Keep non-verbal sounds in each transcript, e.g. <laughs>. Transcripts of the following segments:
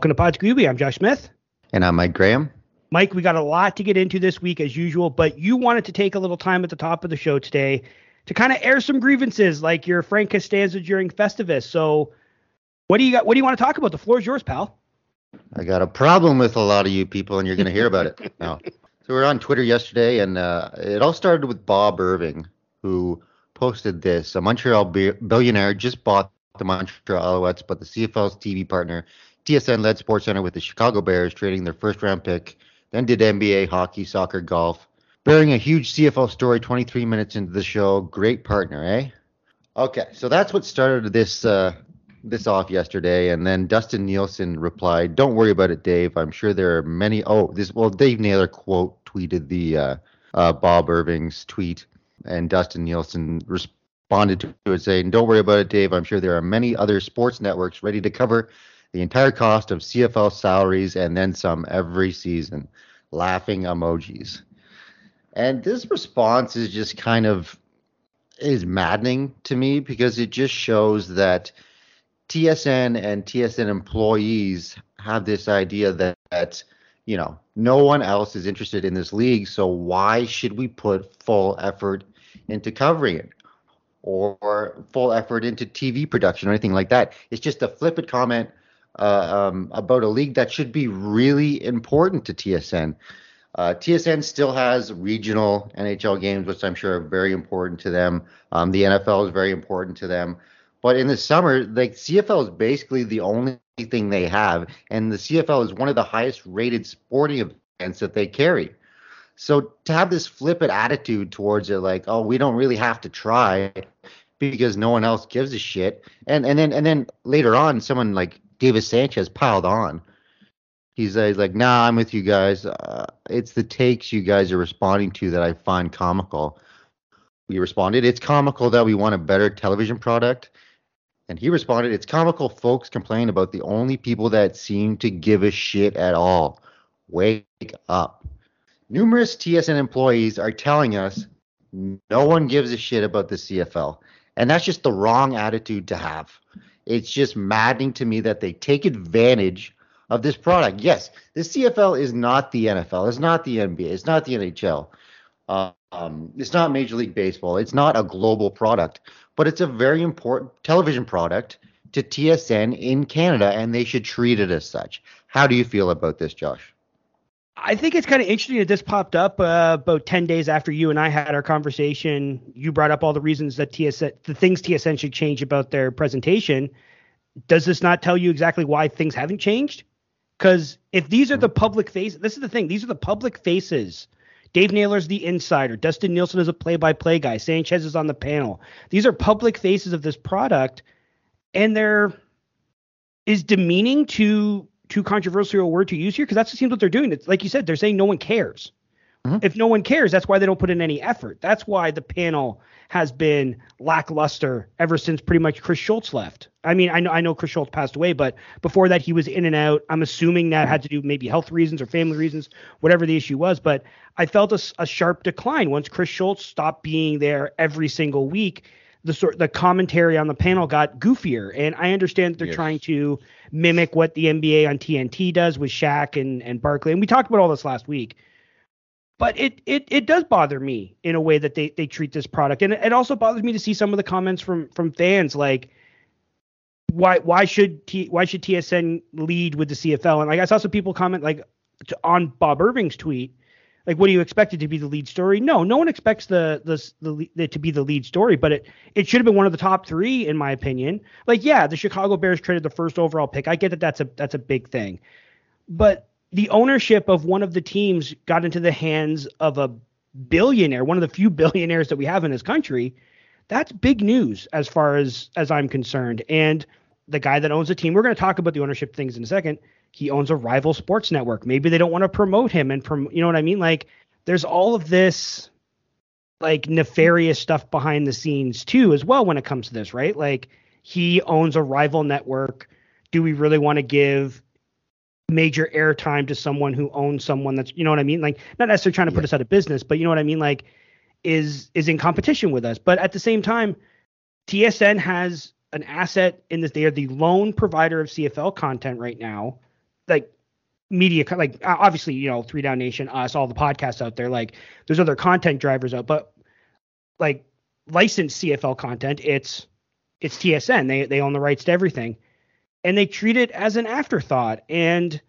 Welcome to Pod Scooby. I'm Josh Smith. And I'm Mike Graham. Mike, we got a lot to get into this week as usual, but you wanted to take a little time at the top of the show today to kind of air some grievances like your Frank Costanza during Festivus. So what do you got? What do you want to talk about? The floor is yours, pal. I got a problem with a lot of you people, and you're going to hear about it <laughs> now. So we were on Twitter yesterday, and uh, it all started with Bob Irving, who posted this. A Montreal billionaire just bought the Montreal Alouettes, but the CFL's TV partner, TSN led Sports Center with the Chicago Bears, trading their first round pick, then did NBA, hockey, soccer, golf. Bearing a huge CFL story 23 minutes into the show. Great partner, eh? Okay, so that's what started this uh, this off yesterday, and then Dustin Nielsen replied, "Don't worry about it, Dave. I'm sure there are many." Oh, this well, Dave Naylor quote tweeted the uh, uh, Bob Irving's tweet, and Dustin Nielsen responded to it saying, "Don't worry about it, Dave. I'm sure there are many other sports networks ready to cover the entire cost of CFL salaries and then some every season." Laughing emojis, and this response is just kind of is maddening to me because it just shows that TSN and TSN employees have this idea that, that you know no one else is interested in this league, so why should we put full effort into covering it or full effort into TV production or anything like that? It's just a flippant comment uh, um, about a league that should be really important to TSN. Uh, TSN still has regional NHL games, which I'm sure are very important to them. Um, the NFL is very important to them. But in the summer, like CFL is basically the only thing they have, and the CFL is one of the highest rated sporting events that they carry. So to have this flippant attitude towards it, like, oh, we don't really have to try because no one else gives a shit, and and then and then later on, someone like Davis Sanchez piled on. He's, uh, he's like, nah, I'm with you guys. Uh, it's the takes you guys are responding to that I find comical. We responded, it's comical that we want a better television product. And he responded, it's comical folks complain about the only people that seem to give a shit at all. Wake up. Numerous TSN employees are telling us no one gives a shit about the CFL. And that's just the wrong attitude to have. It's just maddening to me that they take advantage of this product. Yes, the CFL is not the NFL. It's not the NBA. It's not the NHL. Um, it's not Major League Baseball. It's not a global product, but it's a very important television product to TSN in Canada, and they should treat it as such. How do you feel about this, Josh? I think it's kind of interesting that this popped up uh, about 10 days after you and I had our conversation. You brought up all the reasons that TSN, the things TSN should change about their presentation. Does this not tell you exactly why things haven't changed? Because if these are the public faces, this is the thing. These are the public faces. Dave Naylor's the insider. Dustin Nielsen is a play-by-play guy. Sanchez is on the panel. These are public faces of this product, and they're is demeaning to too controversial a word to use here because that's seems what they're doing. It's like you said, they're saying no one cares. Mhm. If no one cares, that's why they don't put in any effort. That's why the panel has been lackluster ever since pretty much Chris Schultz left. I mean, I know I know Chris Schultz passed away, but before that he was in and out. I'm assuming that had to do maybe health reasons or family reasons, whatever the issue was. But I felt a sharp decline once Chris Schultz stopped being there every single week. The sort the commentary on the panel got goofier, and I understand that they're Yes. trying to mimic what the NBA on TNT does with Shaq and and Barkley, and we talked about all this last week but it it it does bother me in a way that they they treat this product and it, it also bothers me to see some of the comments from from fans like why why should T, why should TSN lead with the CFL and like I saw some people comment like to, on Bob Irving's tweet, like what do you expect it to be the lead story? No, no one expects the the the, the to be the lead story, but it it should have been one of the top three in my opinion. Like yeah, the Chicago Bears traded the first overall pick. I get that that's a that's a big thing, but the ownership of one of the teams got into the hands of a billionaire, one of the few <laughs> billionaires that we have in this country. That's big news as far as as I'm concerned. And the guy that owns the team, we're going to talk about the ownership things in a second he owns a rival sports network. Maybe they don't want to promote him and from you know what I mean? Like there's all of this like nefarious stuff behind the scenes too as well when it comes to this, right? Like he owns a rival network. Do we really want to give major airtime to someone who owns someone that's you know what I mean? Like not necessarily trying to put us out of business, but you know what I mean? Like is is in competition with us. But at the same time, TSN has an asset in this. They are the lone provider of CFL content right now like media like obviously you know three down nation us all the podcasts out there like there's other content drivers out but like licensed cfl content it's it's tsn they they own the rights to everything. And they treat it as an afterthought. And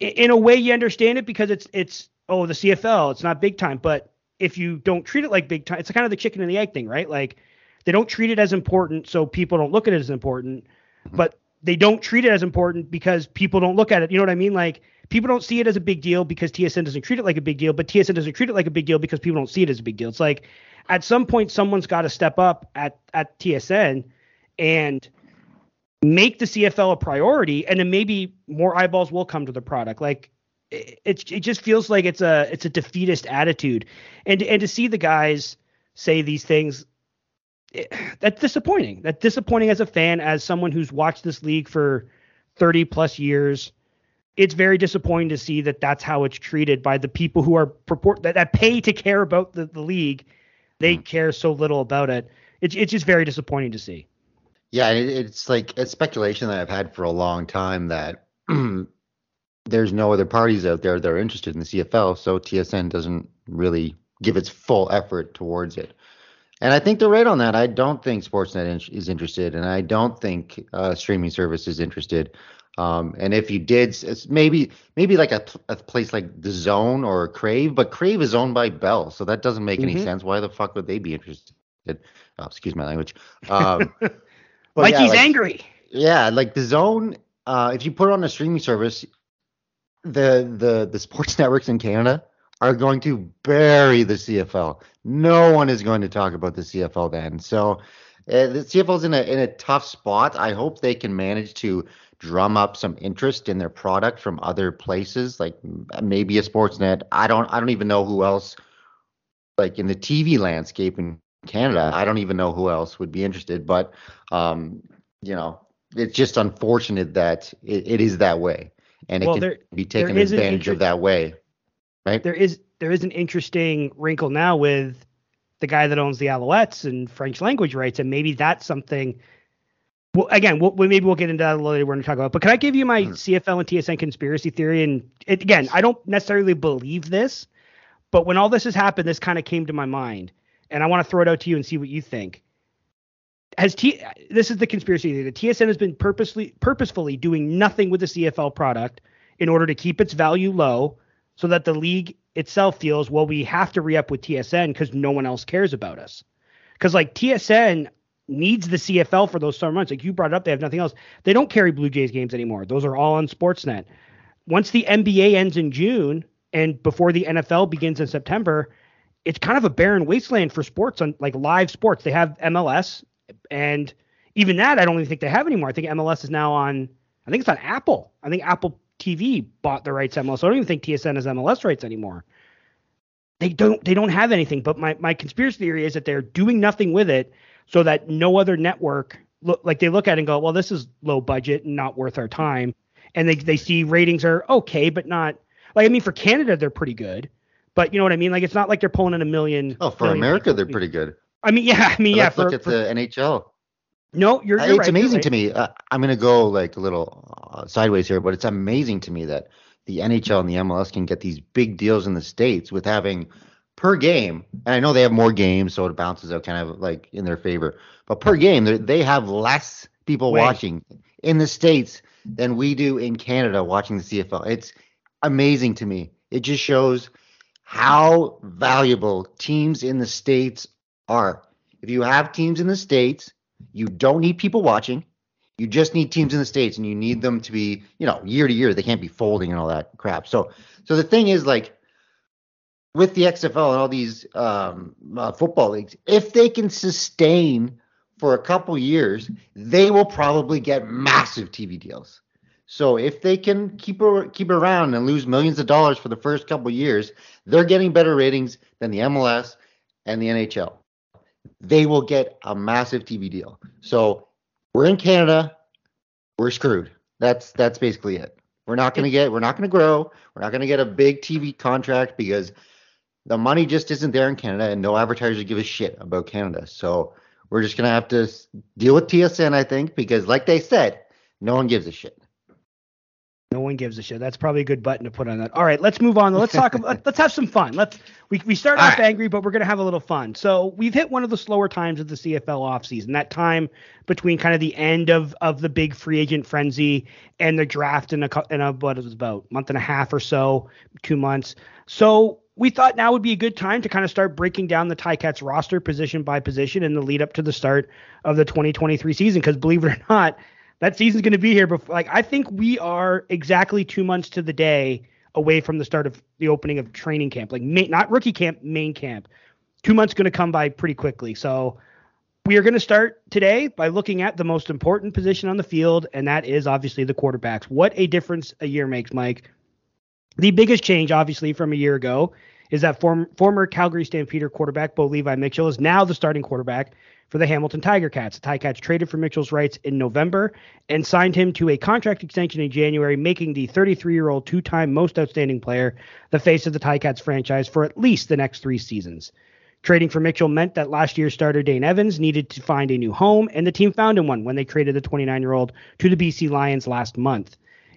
in a way you understand it because it's it's oh the cfl it's not big time. But if you don't treat it like big time it's kind of the chicken and the egg thing right? Like they don't treat it as important so people don't look at it as important. Mm-hmm. but they don't treat it as important because people don't look at it. You know what I mean? Like people don't see it as a big deal because TSN doesn't treat it like a big deal, but TSN doesn't treat it like a big deal because people don't see it as a big deal. It's like at some point someone's got to step up at at TSN and make the CFL a priority, and then maybe more eyeballs will come to the product. Like it, it, it just feels like it's a it's a defeatist attitude, and and to see the guys say these things it, <sighs> that's disappointing. That's disappointing as a fan, as someone who's watched this league for 30 plus years. It's very disappointing to see that that's how it's treated by the people who are purport that, that pay to care about the, the league. They mm. care so little about it. It's it's just very disappointing to see. Yeah, it, it's like a speculation that I've had for a long time that <clears throat> there's no other parties out there that are interested in the CFL, so TSN doesn't really give its full effort towards it. And I think they're right on that. I don't think Sportsnet is interested, and I don't think uh, streaming service is interested. Um, and if you did, maybe maybe like a, a, place like DAZN or Crave, but Crave is owned by Bell, so that doesn't make mm-hmm. any sense. Why the fuck would they be interested? Oh, excuse my language. Um, <laughs> Mikey's yeah, like, angry. Yeah, like DAZN. Uh, if you put on a streaming service, the the the sports <laughs> networks in Canada are going to bury the CFL. No one is going to talk about the CFL then. So uh, the CFL's in a in a tough spot. I hope they can manage to drum up some interest in their product from other places, like maybe a Sportsnet. I don't I don't even know who else, like in the TV landscape in Canada. I don't even know who else would be interested. But um, you know, it's just unfortunate that it, it is that way, and it well, can there, be taken advantage of that way. Right. There is there is an interesting wrinkle now with the guy that owns the Alouettes and French language rights, and maybe that's something. Well, again, we'll, maybe we'll get into that a little later. We're going to talk about. But can I give you my mm-hmm. CFL and TSN conspiracy theory? And it, again, I don't necessarily believe this, but when all this has happened, this kind of came to my mind, and I want to throw it out to you and see what you think. Has T? This is the conspiracy theory. The TSN has been purposely purposefully doing nothing with the CFL product in order to keep its value low so that the league itself feels, well, we have to re up with TSN because no one else cares about us. Because like TSN needs the CFL for those summer months. Like you brought it up, they have nothing else. They don't carry Blue Jays games anymore. Those are all on Sportsnet. Once the NBA ends in June and before the NFL begins in September, it's kind of a barren wasteland for sports on like live sports. They have MLS and even that I don't even think they have anymore. I think MLS is now on I think it's on Apple. I think Apple TV bought the rights to MLS. I don't even think TSN has MLS rights anymore. They don't they don't have anything. But my, my conspiracy theory is that they're doing nothing with it so that no other network look like they look at it and go, well, this is low budget and not worth our time. And they they see ratings are okay, but not like I mean for Canada they're pretty good. But you know what I mean? Like it's not like they're pulling in a million. Oh, for America they're pretty good. I mean, yeah, I mean, yeah. For, look at for, the NHL. No, you're. you're it's right, amazing right. to me. Uh, I'm going to go like a little uh, sideways here, but it's amazing to me that the NHL and the MLS can get these big deals in the states with having per game. And I know they have more games, so it bounces out kind of like in their favor. But per game, they have less people watching in the states than we do in Canada watching the CFL. It's amazing to me. It just shows how valuable teams in the states are. If you have teams in the states, you don't need people watching. You just need teams in the states, and you need them to be, you know, year to year. They can't be folding and all that crap. So, so the thing is, like, with the XFL and all these um, uh, football leagues, if they can sustain for a couple years, they will probably get massive TV deals. So if they can keep keep around and lose millions of dollars for the first couple years, they're getting better ratings than the MLS and the NHL. They will get a massive TV deal. So we're in Canada, we're screwed. That's that's basically it. We're not going to get we're not going to grow. We're not going to get a big TV contract because the money just isn't there in Canada and no advertisers give a shit about Canada. So we're just going to have to deal with TSN I think because like they said, no one gives a shit. No one gives a shit. That's probably a good button to put on that. All right, let's move on. Let's talk. about, <laughs> let's have some fun. Let's we we start off right. angry, but we're gonna have a little fun. So we've hit one of the slower times of the CFL offseason. That time between kind of the end of of the big free agent frenzy and the draft in a in a what it was about month and a half or so, two months. So we thought now would be a good time to kind of start breaking down the Ticats roster position by position in the lead up to the start of the 2023 season. Because believe it or not that season's going to be here before. Like I think we are exactly two months to the day away from the start of the opening of training camp, like main, not rookie camp, main camp. Two months going to come by pretty quickly. So we are going to start today by looking at the most important position on the field, and that is obviously the quarterbacks. What a difference a year makes, Mike. The biggest change, obviously, from a year ago is that form, former Calgary Stampeder quarterback Bo Levi Mitchell is now the starting quarterback for the Hamilton Tiger Cats. The Tiger Ticats traded for Mitchell's rights in November and signed him to a contract extension in January, making the 33 year old two time most outstanding player the face of the Tiger Ticats franchise for at least the next three seasons. Trading for Mitchell meant that last year's starter Dane Evans needed to find a new home, and the team found him one when they traded the 29 year old to the BC Lions last month.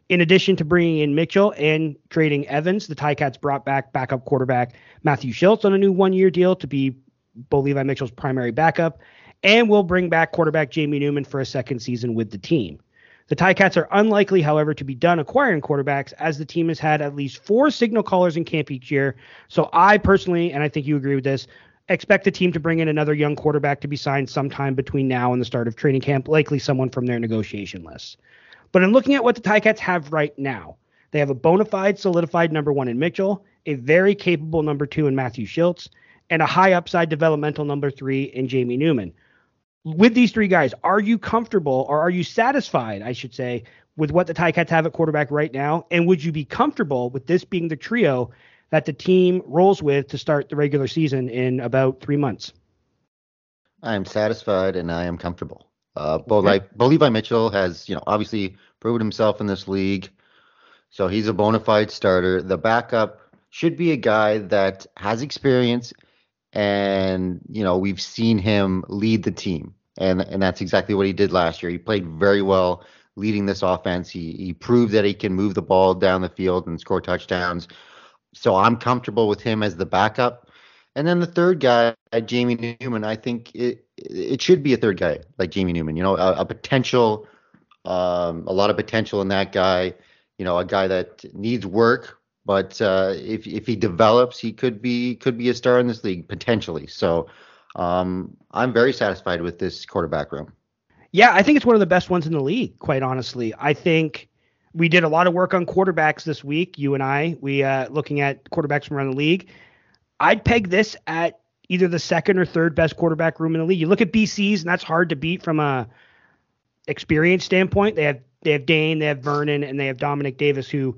In addition to bringing in Mitchell and trading Evans, the Ticats brought back backup quarterback Matthew Shiltz on a new one year deal to be Bo Levi Mitchell's primary backup and will bring back quarterback Jamie Newman for a second season with the team. The Ticats are unlikely, however, to be done acquiring quarterbacks as the team has had at least four signal callers in camp each year. So I personally, and I think you agree with this, expect the team to bring in another young quarterback to be signed sometime between now and the start of training camp, likely someone from their negotiation list. But in looking at what the Ticats have right now, they have a bona fide, solidified number one in Mitchell, a very capable number two in Matthew Shiltz, and a high upside developmental number three in Jamie Newman with these three guys, are you comfortable or are you satisfied, I should say, with what the Ticats have at quarterback right now? And would you be comfortable with this being the trio that the team rolls with to start the regular season in about three months? I am satisfied and I am comfortable. Uh, okay. Bo Levi Mitchell has, you know, obviously proven himself in this league, so he's a bona fide starter. The backup should be a guy that has experience and you know we've seen him lead the team, and and that's exactly what he did last year. He played very well leading this offense. He he proved that he can move the ball down the field and score touchdowns. So I'm comfortable with him as the backup. And then the third guy, Jamie Newman, I think it it should be a third guy like Jamie Newman. You know, a, a potential, um, a lot of potential in that guy. You know, a guy that needs work, but uh, if if he develops, he could be could be a star in this league potentially. So um, I'm very satisfied with this quarterback room. Yeah, I think it's one of the best ones in the league. Quite honestly, I think we did a lot of work on quarterbacks this week. You and I, we uh, looking at quarterbacks from around the league. I'd peg this at either the second or third best quarterback room in the league. You look at BC's, and that's hard to beat from a experience standpoint. They have they have Dane, they have Vernon, and they have Dominique Davis, who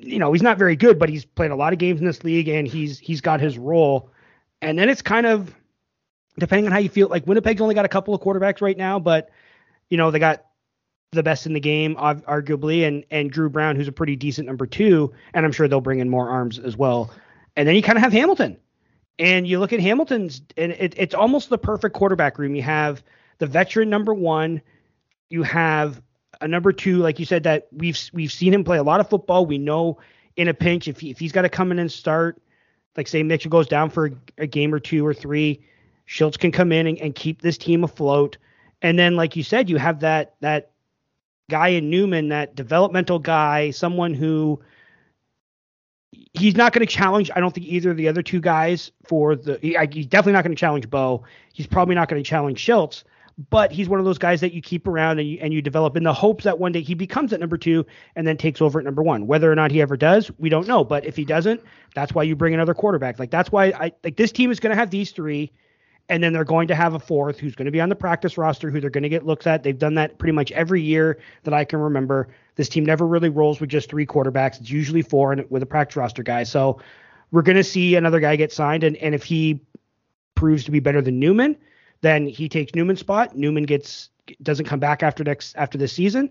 you know, he's not very good, but he's played a lot of games in this league and he's he's got his role. And then it's kind of depending on how you feel. Like Winnipeg's only got a couple of quarterbacks right now, but you know they got the best in the game, arguably, and and Dru Brown, who's a pretty decent number two, and I'm sure they'll bring in more arms as well. And then you kind of have Hamilton, and you look at Hamilton's, and it, it's almost the perfect quarterback room. You have the veteran number one, you have a number two, like you said, that we've we've seen him play a lot of football. We know in a pinch if he, if he's got to come in and start, like say Mitchell goes down for a, a game or two or three, Shiltz can come in and, and keep this team afloat. And then, like you said, you have that that guy in Newman, that developmental guy, someone who he's not going to challenge. I don't think either of the other two guys for the. He, he's definitely not going to challenge Bo. He's probably not going to challenge Shiltz. But he's one of those guys that you keep around and you, and you develop in the hopes that one day he becomes at number two and then takes over at number one. Whether or not he ever does, we don't know. But if he doesn't, that's why you bring another quarterback. Like that's why I like this team is going to have these three and then they're going to have a fourth who's going to be on the practice roster who they're going to get looks at. They've done that pretty much every year that I can remember. This team never really rolls with just three quarterbacks. It's usually four and with a practice roster guy. So we're going to see another guy get signed, and and if he proves to be better than Newman, then he takes Newman's spot. Newman gets doesn't come back after next after this season,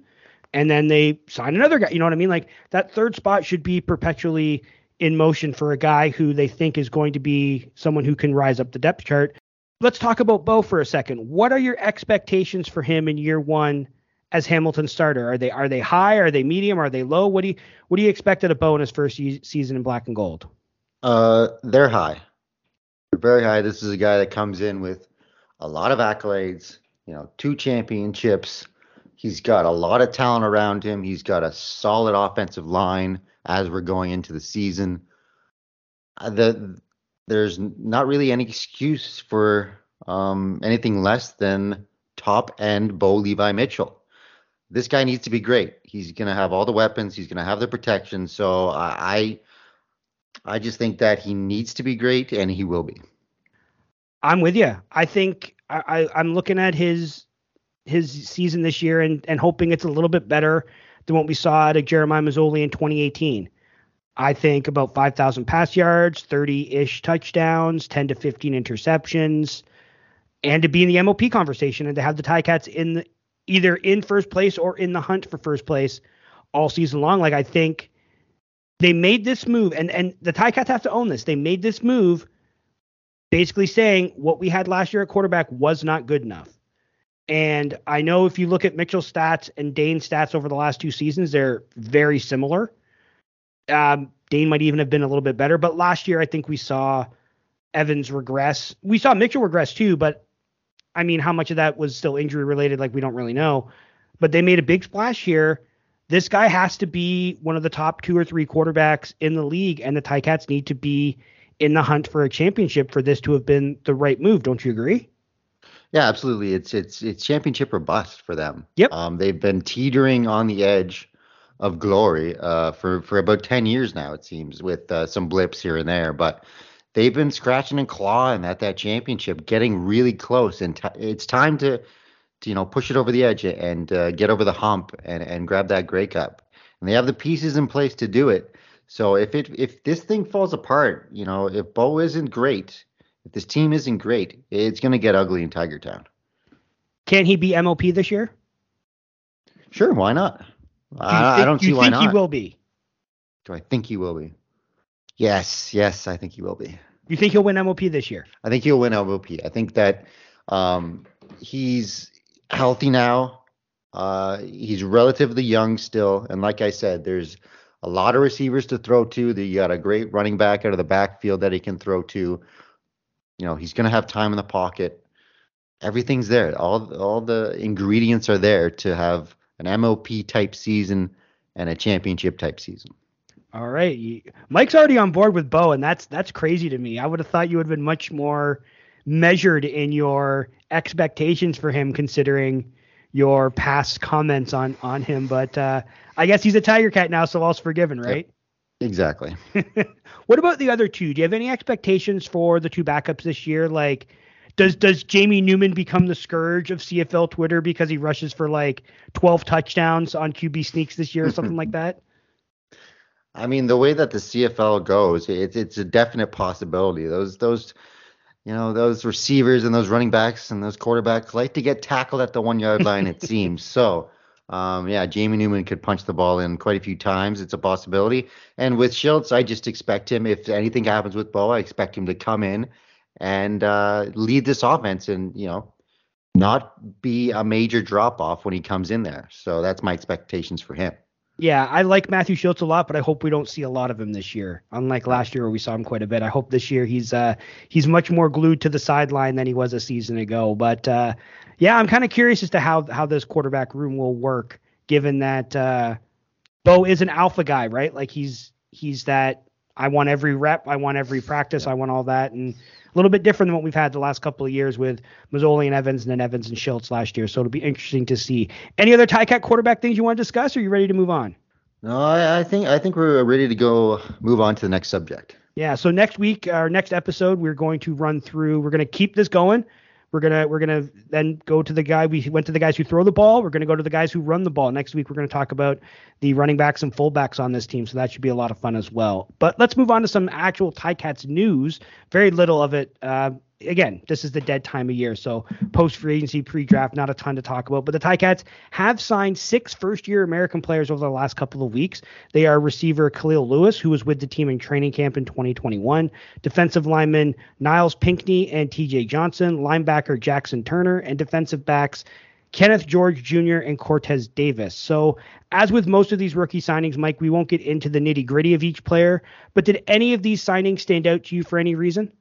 and then they sign another guy. You know what I mean? Like that third spot should be perpetually in motion for a guy who they think is going to be someone who can rise up the depth chart let's talk about Bo for a second. What are your expectations for him in year one as Hamilton starter? Are they are they high? Are they medium? Are they low? What do you what do you expect out of Bo in his first season in black and gold? Uh, they're high. They're very high. This is a guy that comes in with a lot of accolades. You know, two championships. He's got a lot of talent around him. He's got a solid offensive line as we're going into the season. Uh, the there's not really any excuse for um, anything less than top end Bo Levi Mitchell. This guy needs to be great. He's going to have all the weapons. He's going to have the protection. So I, I just think that he needs to be great, and he will be. I'm with you. I think I, I am looking at his his season this year and and hoping it's a little bit better than what we saw out of Jeremiah Masoli in 2018. I think about 5,000 pass yards, 30 ish touchdowns, 10 to 15 interceptions, and to be in the MOP conversation and to have the Ticats in the, either in first place or in the hunt for first place all season long. Like I think they made this move, and and the Ticats have to own this. They made this move, basically saying what we had last year at quarterback was not good enough. And I know if you look at Mitchell's stats and Dane's stats over the last two seasons, they're very similar. Um, Dane might even have been a little bit better, but last year I think we saw Evans regress. We saw Mitchell regress too, but I mean, how much of that was still injury related? Like we don't really know. But they made a big splash here. This guy has to be one of the top two or three quarterbacks in the league, and the Ticats need to be in the hunt for a championship for this to have been the right move. Don't you agree? Yeah, absolutely. It's it's it's championship or bust for them. Yep. Um, they've been teetering on the edge of glory uh, for for about ten years now. It seems with uh, some blips here and there, but they've been scratching and clawing at that championship, getting really close, and t- it's time to, to you know push it over the edge and uh, get over the hump and and grab that Grey Cup. And they have the pieces in place to do it. So if it if this thing falls apart, you know, if Bo isn't great, if this team isn't great, it's going to get ugly in Tiger Town. Can he be MOP this year? Sure, why not? I, think, I, don't see why not. You think he will be? Do I think he will be? Yes, yes, I think he will be. You think he'll win MOP this year? I think he'll win MOP. I think that um, he's healthy now. Uh, he's relatively young still, and like I said, there's a lot of receivers to throw to. That You got a great running back out of the backfield that he can throw to. You know, he's going to have time in the pocket. Everything's there. All all the ingredients are there to have an MOP type season and a championship type season. All right, Mike's already on board with Bo, and that's that's crazy to me. I would have thought you would have been much more measured in your expectations for him, considering your past comments on on him. But uh, I guess he's a Tiger Cat now, so all's forgiven, right? Yep. Exactly. <laughs> what about the other two? Do you have any expectations for the two backups this year? Like, does does Jamie Newman become the scourge of CFL Twitter because he rushes for like 12 touchdowns on QB sneaks this year or something like that? <laughs> I mean, the way that the CFL goes, it's it's a definite possibility. Those those you know those receivers and those running backs and those quarterbacks like to get tackled at the one yard line. it <laughs> seems so. Um, yeah, Jamie Newman could punch the ball in quite a few times. It's a possibility. And with Shiltz, I just expect him. If anything happens with Bo, I expect him to come in and uh, lead this offense and you know not be a major drop off when he comes in there. So that's my expectations for him. Yeah, I like Matthew Shiltz a lot, but I hope we don't see a lot of him this year. Unlike last year where we saw him quite a bit. I hope this year he's uh he's much more glued to the sideline than he was a season ago. But uh yeah, I'm kind of curious as to how how this quarterback room will work given that uh Bo is an alpha guy, right? Like he's he's that I want every rep, I want every practice, I want all that, and a little bit different than what we've had the last couple of years with Masoli and Evans, and then Evans and Shiltz last year. So it'll be interesting to see. Any other Ticat quarterback things you want to discuss? Or are you ready to move on? No, I, I think I think we're ready to go move on to the next subject. Yeah. So next week, our next episode, we're going to run through. We're going to keep this going. We're gonna we're gonna then go to the guy we went to the guys who throw the ball. We're gonna go to the guys who run the ball. Next week we're gonna talk about the running backs and fullbacks on this team. So that should be a lot of fun as well. But let's move on to some actual Ticats news. Very little of it. Uh, again, this is the dead time of year, so post free agency, pre draft, not a ton to talk about. But the Ticats have signed six first year American players over the last couple of weeks. They are receiver Khalil Lewis, who was with the team in training camp in 2021, defensive lineman Niles Pinckney and TJ Johnson, linebacker Jackson Turner, and defensive backs. Kenneth George Jr. and Cortez Davis. So, as with most of these rookie signings, Mike, we won't get into the nitty gritty of each player, but did any of these signings stand out to you for any reason?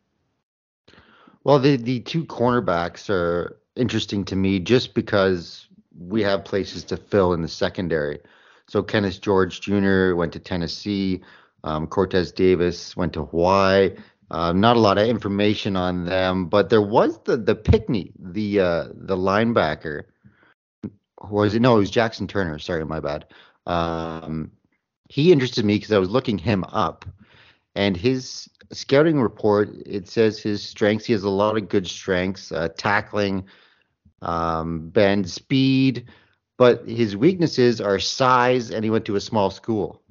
Well, the the two cornerbacks are interesting to me just because we have places to fill in the secondary. So Kenneth George Jr. went to Tennessee. Um, Cortez Davis went to Hawaii. Uh, not a lot of information on them, but there was the the Pinckney, the uh, the linebacker. Was it? No, it was Jackson Turner. Sorry, my bad. Um, he interested me because I was looking him up, and his scouting report it says his strengths. He has a lot of good strengths, uh, tackling, um, bend, speed, but his weaknesses are size, and he went to a small school.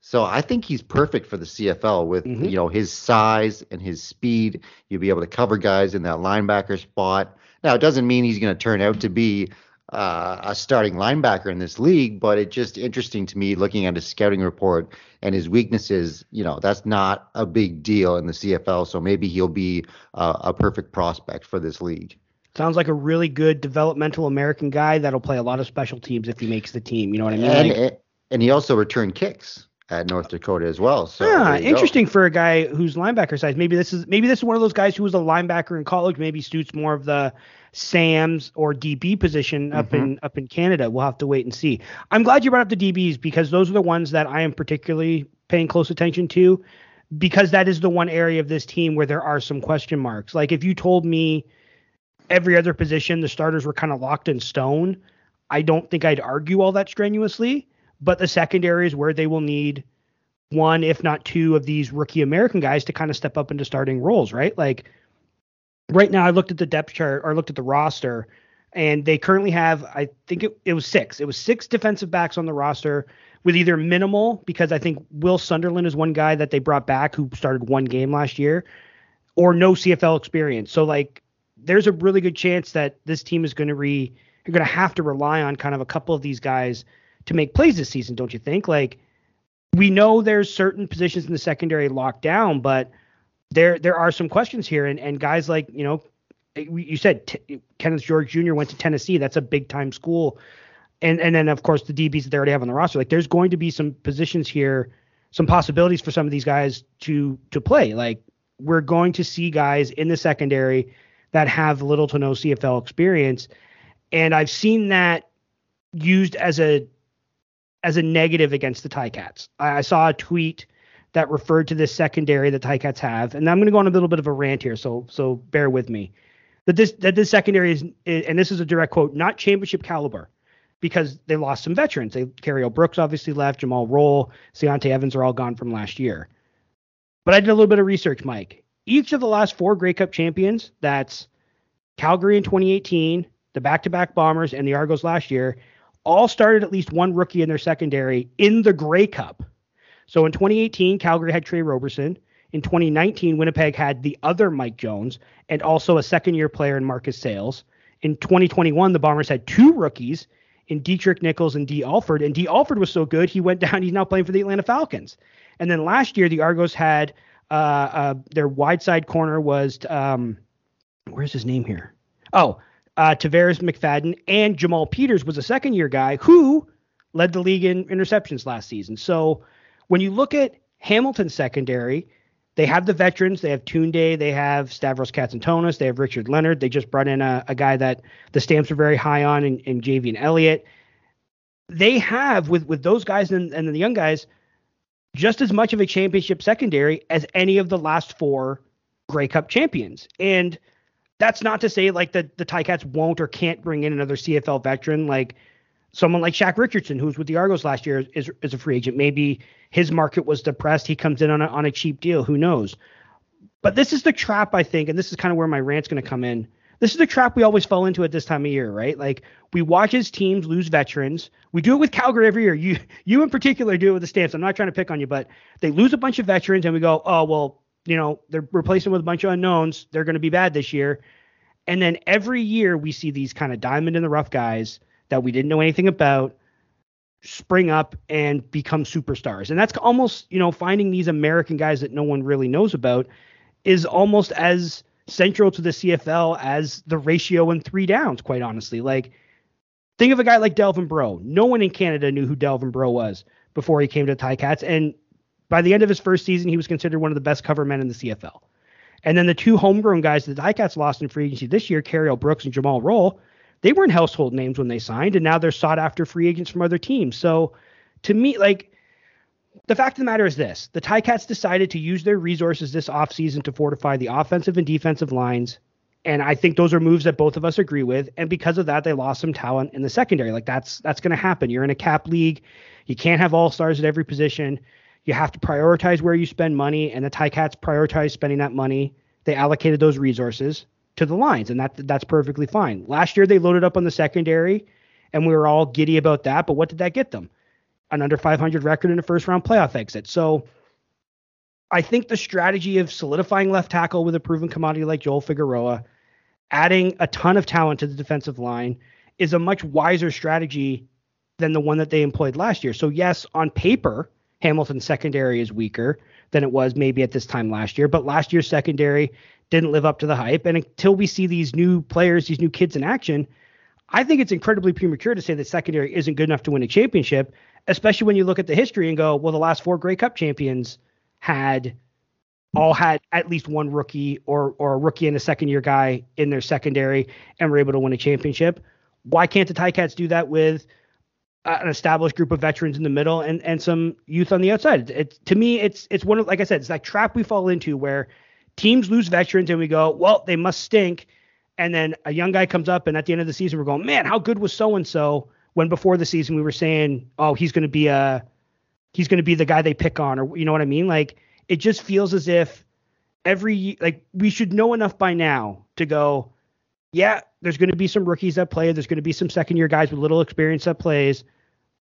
So I think he's perfect for the CFL with mm-hmm. you know his size and his speed. You'll be able to cover guys in that linebacker spot. Now it doesn't mean he's going to turn out to be uh, a starting linebacker in this league, but it's just interesting to me looking at his scouting report and his weaknesses. You know, that's not a big deal in the CFL, so maybe he'll be uh, a perfect prospect for this league. Sounds like a really good developmental American guy that'll play a lot of special teams if he makes the team. You know what I mean? And, like, and he also returned kicks at North Dakota as well. So yeah, interesting go. for a guy who's linebacker size. Maybe this is maybe this is one of those guys who was a linebacker in college. Maybe suits more of the Sam's or DB position up mm-hmm. in up in Canada. We'll have to wait and see. I'm glad you brought up the DBs because those are the ones that I am particularly paying close attention to because that is the one area of this team where there are some question marks. Like if you told me every other position the starters were kind of locked in stone, I don't think I'd argue all that strenuously. But the secondary is where they will need one, if not two, of these rookie American guys to kind of step up into starting roles, right? Like right now I looked at the depth chart or looked at the roster and they currently have I think it, it was six. It was six defensive backs on the roster with either minimal because I think Will Sunderland is one guy that they brought back who started one game last year or no CFL experience. So like there's a really good chance that this team is going to re you're going to have to rely on kind of a couple of these guys to make plays this season, don't you think? Like we know there's certain positions in the secondary locked down, but there there are some questions here, and and guys like you know, eh, you said T- Kenneth George Jr. went to Tennessee. That's a big time school, and and then of course the DBs that they already have on the roster. Like there's going to be some positions here, some possibilities for some of these guys to to play. Like we're going to see guys in the secondary that have little to no CFL experience, and I've seen that used as a as a negative against the Ticats. I, I saw a tweet that referred to this secondary that the Ticats have. And I'm going to go on a little bit of a rant here, so so bear with me. That this that this secondary is, and this is a direct quote, not championship caliber, because they lost some veterans. They Cariel Brooks obviously left, Jamal Rolle, Ciante Evans are all gone from last year. But I did a little bit of research, Mike. Each of the last four Grey Cup champions, that's Calgary in 2018, the back-to-back Bombers, and the Argos last year, all started at least one rookie in their secondary in the Grey Cup. So in 2018, Calgary had Tre Roberson. In 2019, Winnipeg had the other Mike Jones and also a second year player in Marcus Sayles. In 2021, the Bombers had two rookies in Deatrick Nichols and Dee Alford. And Dee Alford was so good, he went <laughs> down. He's now playing for the Atlanta Falcons. And then last year, the Argos had uh, uh, their wide side corner was, um, where's his name here? Oh, uh, Tarvarus McFadden and Jamal Peters was a second year guy who led the league in interceptions last season. So when you look at Hamilton secondary, they have the veterans. They have Tunde. They have Stavros Katsantonis. They have Richard Leonard. They just brought in a, a guy that the stamps are very high on in, in Javien Elliott. They have with with those guys and, and the young guys, just as much of a championship secondary as any of the last four Grey Cup champions. And that's not to say like that the Ticats won't or can't bring in another CFL veteran like someone like Shaq Richardson, who was with the Argos last year, is is a free agent. Maybe his market was depressed. He comes in on a, on a cheap deal. Who knows? But this is the trap, I think, and this is kind of where my rant's going to come in. This is the trap we always fall into at this time of year, right? Like we watch as teams lose veterans. We do it with Calgary every year. You <laughs> you in particular do it with the Stamps. I'm not trying to pick on you, but they lose a bunch of veterans, and we go, oh well, you know, they're replacing with a bunch of unknowns. They're going to be bad this year. And then every year we see these kind of diamond in the rough guys that we didn't know anything about spring up and become superstars. And that's almost, you know, finding these American guys that no one really knows about is almost as central to the CFL as the ratio and three downs, quite honestly. Like, think of a guy like Delvin Breaux. No one in Canada knew who Delvin Breaux was before he came to the Ticats. And by the end of his first season, he was considered one of the best cover men in the CFL. And then the two homegrown guys that the Ticats lost in free agency this year, Cariel Brooks and Jamal Rolle, they weren't household names when they signed, and now they're sought after free agents from other teams. So to me, like the fact of the matter is this the Ticats decided to use their resources this offseason to fortify the offensive and defensive lines. And I think those are moves that both of us agree with. And because of that, they lost some talent in the secondary. Like that's that's gonna happen. You're in a cap league. You can't have all stars at every position. You have to prioritize where you spend money, and the Ticats prioritized spending that money. They allocated those resources to the lines, and that that's perfectly fine. Last year they loaded up on the secondary, and we were all giddy about that. But what did that get them? An under 500 record in a first round playoff exit. So I think the strategy of solidifying left tackle with a proven commodity like Joel Figueroa, adding a ton of talent to the defensive line, is a much wiser strategy than the one that they employed last year. So yes, on paper, Hamilton's secondary is weaker than it was maybe at this time last year, but last year's secondary didn't live up to the hype. And until we see these new players, these new kids in action, I think it's incredibly premature to say that secondary isn't good enough to win a championship, especially when you look at the history and go, well, the last four Grey Cup champions had all had at least one rookie or or a rookie and a second year guy in their secondary and were able to win a championship. Why can't the Ticats do that with an established group of veterans in the middle and and some youth on the outside? It, to me, it's it's one of like I said, it's that trap we fall into where teams lose veterans and we go, well, they must stink. And then a young guy comes up, and at the end of the season, we're going, man, how good was so and so? When before the season we were saying, oh, he's going to be a, he's going to be the guy they pick on, or you know what I mean? Like it just feels as if every like we should know enough by now to go, yeah, there's going to be some rookies that play, there's going to be some second year guys with little experience that plays,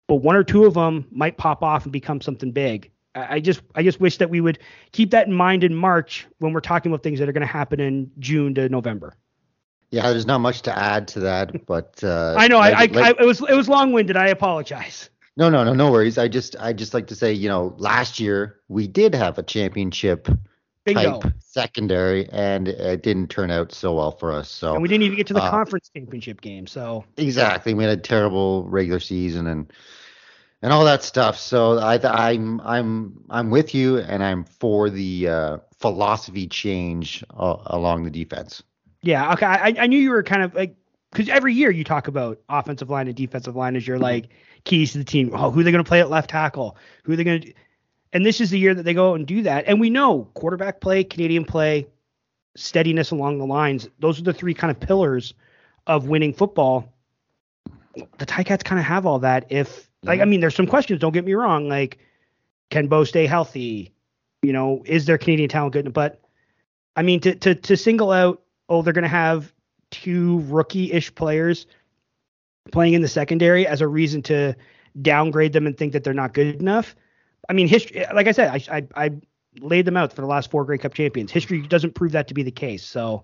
but one or two of them might pop off and become something big. I just I just wish that we would keep that in mind in March when we're talking about things that are going to happen in June to November. Yeah, there's not much to add to that, <laughs> but uh, I know like, I, I, like, I, it was it was long winded. I apologize. No, no, no, no worries. I just I just like to say, you know, last year we did have a championship Bingo. type secondary, and it didn't turn out so well for us. So and we didn't even get to the uh, conference championship game. So exactly, we had a terrible regular season and and all that stuff. So I, I'm I'm I'm with you, and I'm for the uh, philosophy change uh, along the defense. Yeah, okay. I, I knew you were kind of like because every year you talk about offensive line and defensive line as your like keys to the team. Oh, who are they going to play at left tackle? Who are they going to? And this is the year that they go and do that. And we know quarterback play, Canadian play, steadiness along the lines. Those are the three kind of pillars of winning football. The Ticats kind of have all that if like, I mm-hmm. mean, there's some questions. Don't get me wrong. Like, can Bo stay healthy? You know, is there Canadian talent good? But I mean, to to to single out, oh, they're going to have two rookie-ish players playing in the secondary as a reason to downgrade them and think that they're not good enough. I mean, history. Like I said, I I, I laid them out for the last four Grey Cup champions. History doesn't prove that to be the case. So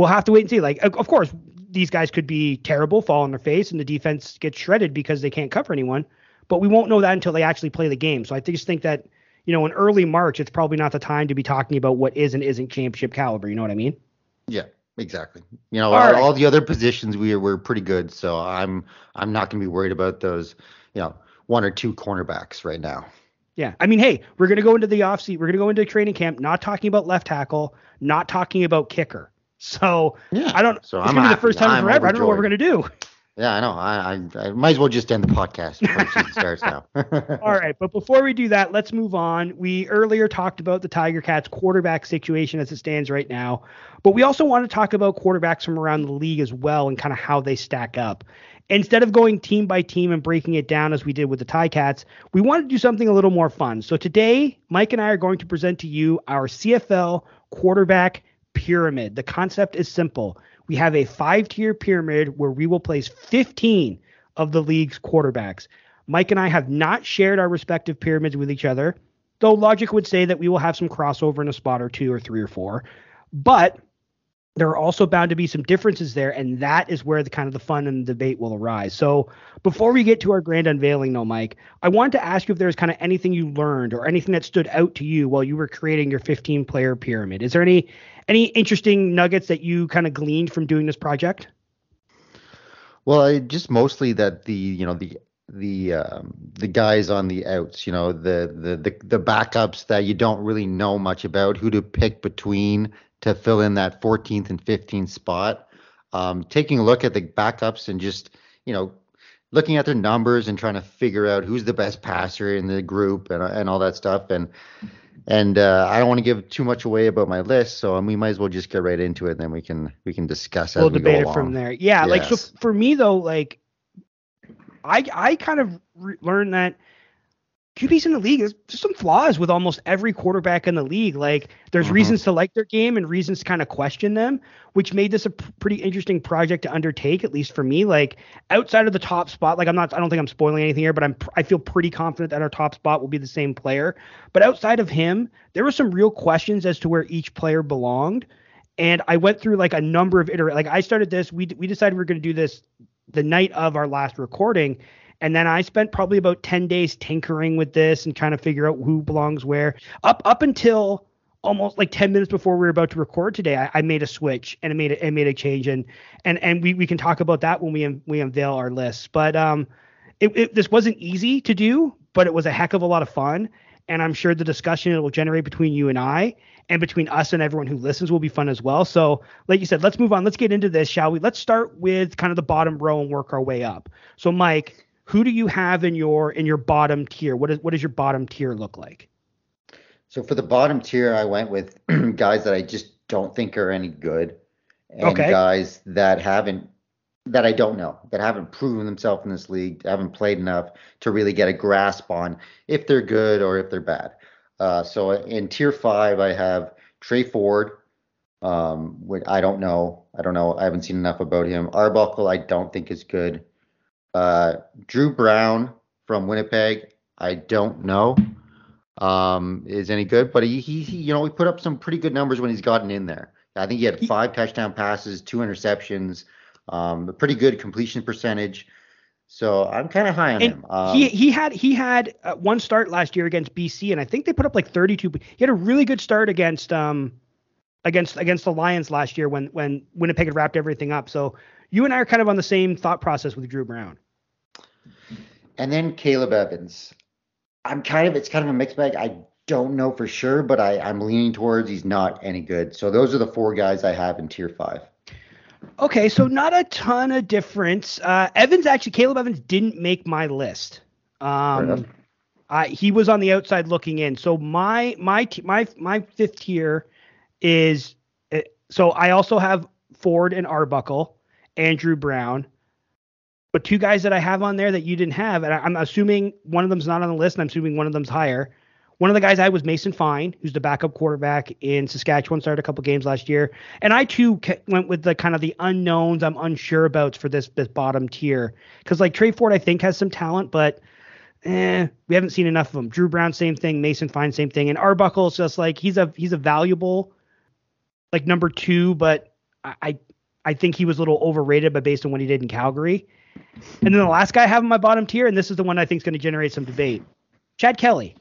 we'll have to wait and see. Like, of course, these guys could be terrible, fall on their face, and the defense gets shredded because they can't cover anyone. But we won't know that until they actually play the game. So I just think that, you know, in early March, it's probably not the time to be talking about what is and isn't championship caliber. You know what I mean? Yeah, exactly. You know, all, all the other positions we were pretty good. So I'm I'm not going to be worried about those, you know, one or two cornerbacks right now. Yeah. I mean, hey, we're going to go into the offseason. We're going to go into training camp not talking about left tackle, not talking about kicker. So yeah. I don't. So it's I'm gonna be the first time I'm forever. Overjoyed. I don't know what we're gonna do. Yeah, I know. I, I, I might as well just end the podcast before season starts now. <laughs> All right, but before we do that, let's move on. We earlier talked about the Tiger Cats quarterback situation as it stands right now, but we also want to talk about quarterbacks from around the league as well and kind of how they stack up. Instead of going team by team and breaking it down as we did with the Ticats, we want to do something a little more fun. So today, Mike and I are going to present to you our CFL quarterback pyramid. The concept is simple we have a five tier pyramid where we will place 15 of the league's quarterbacks. Mike and I have not shared our respective pyramids with each other, though logic would say that we will have some crossover in a spot or two or three or four. But there are also bound to be some differences there, and that is where the kind of the fun and the debate will arise. So before we get to our grand unveiling, though, Mike, I wanted to ask you if there's kind of anything you learned or anything that stood out to you while you were creating your 15 player pyramid. Is there any any interesting nuggets that you kind of gleaned from doing this project? Well, I just mostly that the you know the the um, the guys on the outs, you know the, the the the backups that you don't really know much about, who to pick between to fill in that 14th and 15th spot. Um, taking a look at the backups and just you know looking at their numbers and trying to figure out who's the best passer in the group and and all that stuff and and uh, I don't want to give too much away about my list, so um, we might as well just get right into it. And then we can we can discuss. We'll we debate it from there. Yeah, yes. like so for me though, like I I kind of re- learned that QBs in the league, there's, there's some flaws with almost every quarterback in the league. Like there's mm-hmm. reasons to like their game and reasons to kind of question them, which made this a p- pretty interesting project to undertake, at least for me. Like outside of the top spot, like I'm not, I don't think I'm spoiling anything here, but I'm, I feel pretty confident that our top spot will be the same player. But outside of him, there were some real questions as to where each player belonged. And I went through like a number of iterations. Like I started this, we we decided we are going to do this the night of our last recording and then I spent probably about 10 days tinkering with this and kind of figure out who belongs where. Up up until almost like 10 minutes before we were about to record today, I, I made a switch and it made a, it made a change and and and we, we can talk about that when we we unveil our list. But um it, it, this wasn't easy to do, but it was a heck of a lot of fun. And I'm sure the discussion it will generate between you and I and between us and everyone who listens will be fun as well. So, like you said, let's move on. Let's get into this, shall we? Let's start with kind of the bottom row and work our way up. So, Mike, who do you have in your in your bottom tier? What is what does your bottom tier look like? So for the bottom tier, I went with <clears throat> guys that I just don't think are any good, and okay. guys that haven't that I don't know that haven't proven themselves in this league, haven't played enough to really get a grasp on if they're good or if they're bad. Uh, so in tier five, I have Tre Ford. Um, I don't know. I don't know. I haven't seen enough about him. Arbuckle, I don't think is good. Uh, Dru Brown from Winnipeg, I don't know um, is any good, but he, he, he, you know, he put up some pretty good numbers when he's gotten in there. I think he had five touchdown passes, two interceptions, um, a pretty good completion percentage. So I'm kind of high on and him. Um, he he had he had uh, one start last year against BC, and I think they put up like 32. He had a really good start against um against against the Lions last year when when Winnipeg had wrapped everything up. So you and I are kind of on the same thought process with Dru Brown. And then Caleb Evans. I'm kind of it's kind of a mixed bag. I don't know for sure, but I, I'm leaning towards he's not any good. So those are the four guys I have in tier five. Okay, so not a ton of difference. Uh, Evans actually, Caleb Evans didn't make my list. Um, I, he was on the outside looking in. So my my my my fifth tier is uh, so I also have Ford and Arbuckle. Andrew Brown. But two guys that I have on there that you didn't have, and I'm assuming one of them's not on the list, and I'm assuming one of them's higher. One of the guys I was Mason Fine, who's the backup quarterback in Saskatchewan, started a couple games last year. And I too went with the kind of the unknowns I'm unsure about for this this bottom tier, because like Tre Ford I think has some talent, but eh, we haven't seen enough of them. Dru Brown, same thing. Mason Fine, same thing. And Arbuckle's just like he's a he's a valuable like number two, but I think he was a little overrated, but based on what he did in Calgary. And then the last guy I have in my bottom tier, and this is the one I think is going to generate some debate. Chad Kelly.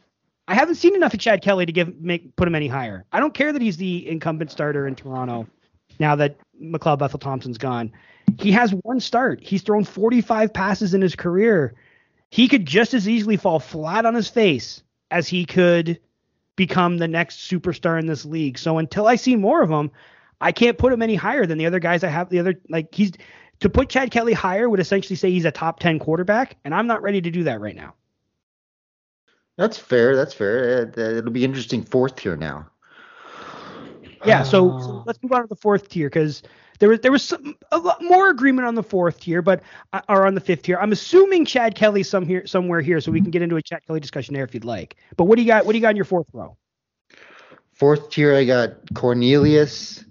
I haven't seen enough of Chad Kelly to give make put him any higher. I don't care that he's the incumbent starter in Toronto now that McLeod Bethel Thompson's gone. He has one start. He's thrown 45 passes in his career. He could just as easily fall flat on his face as he could become the next superstar in this league. So until I see more of him, I can't put him any higher than the other guys I have. The other like he's to put Chad Kelly higher would essentially say he's a top 10 quarterback, and I'm not ready to do that right now. That's fair. That's fair. It, it'll be interesting fourth tier now. Yeah, so, so let's move on to the fourth tier because there was there was some, a lot more agreement on the fourth tier, but uh, or on the fifth tier. I'm assuming Chad Kelly some here somewhere here, so we can get into a Chad Kelly discussion there if you'd like. But what do you got? What do you got in your fourth row? Fourth tier, I got Cornelius,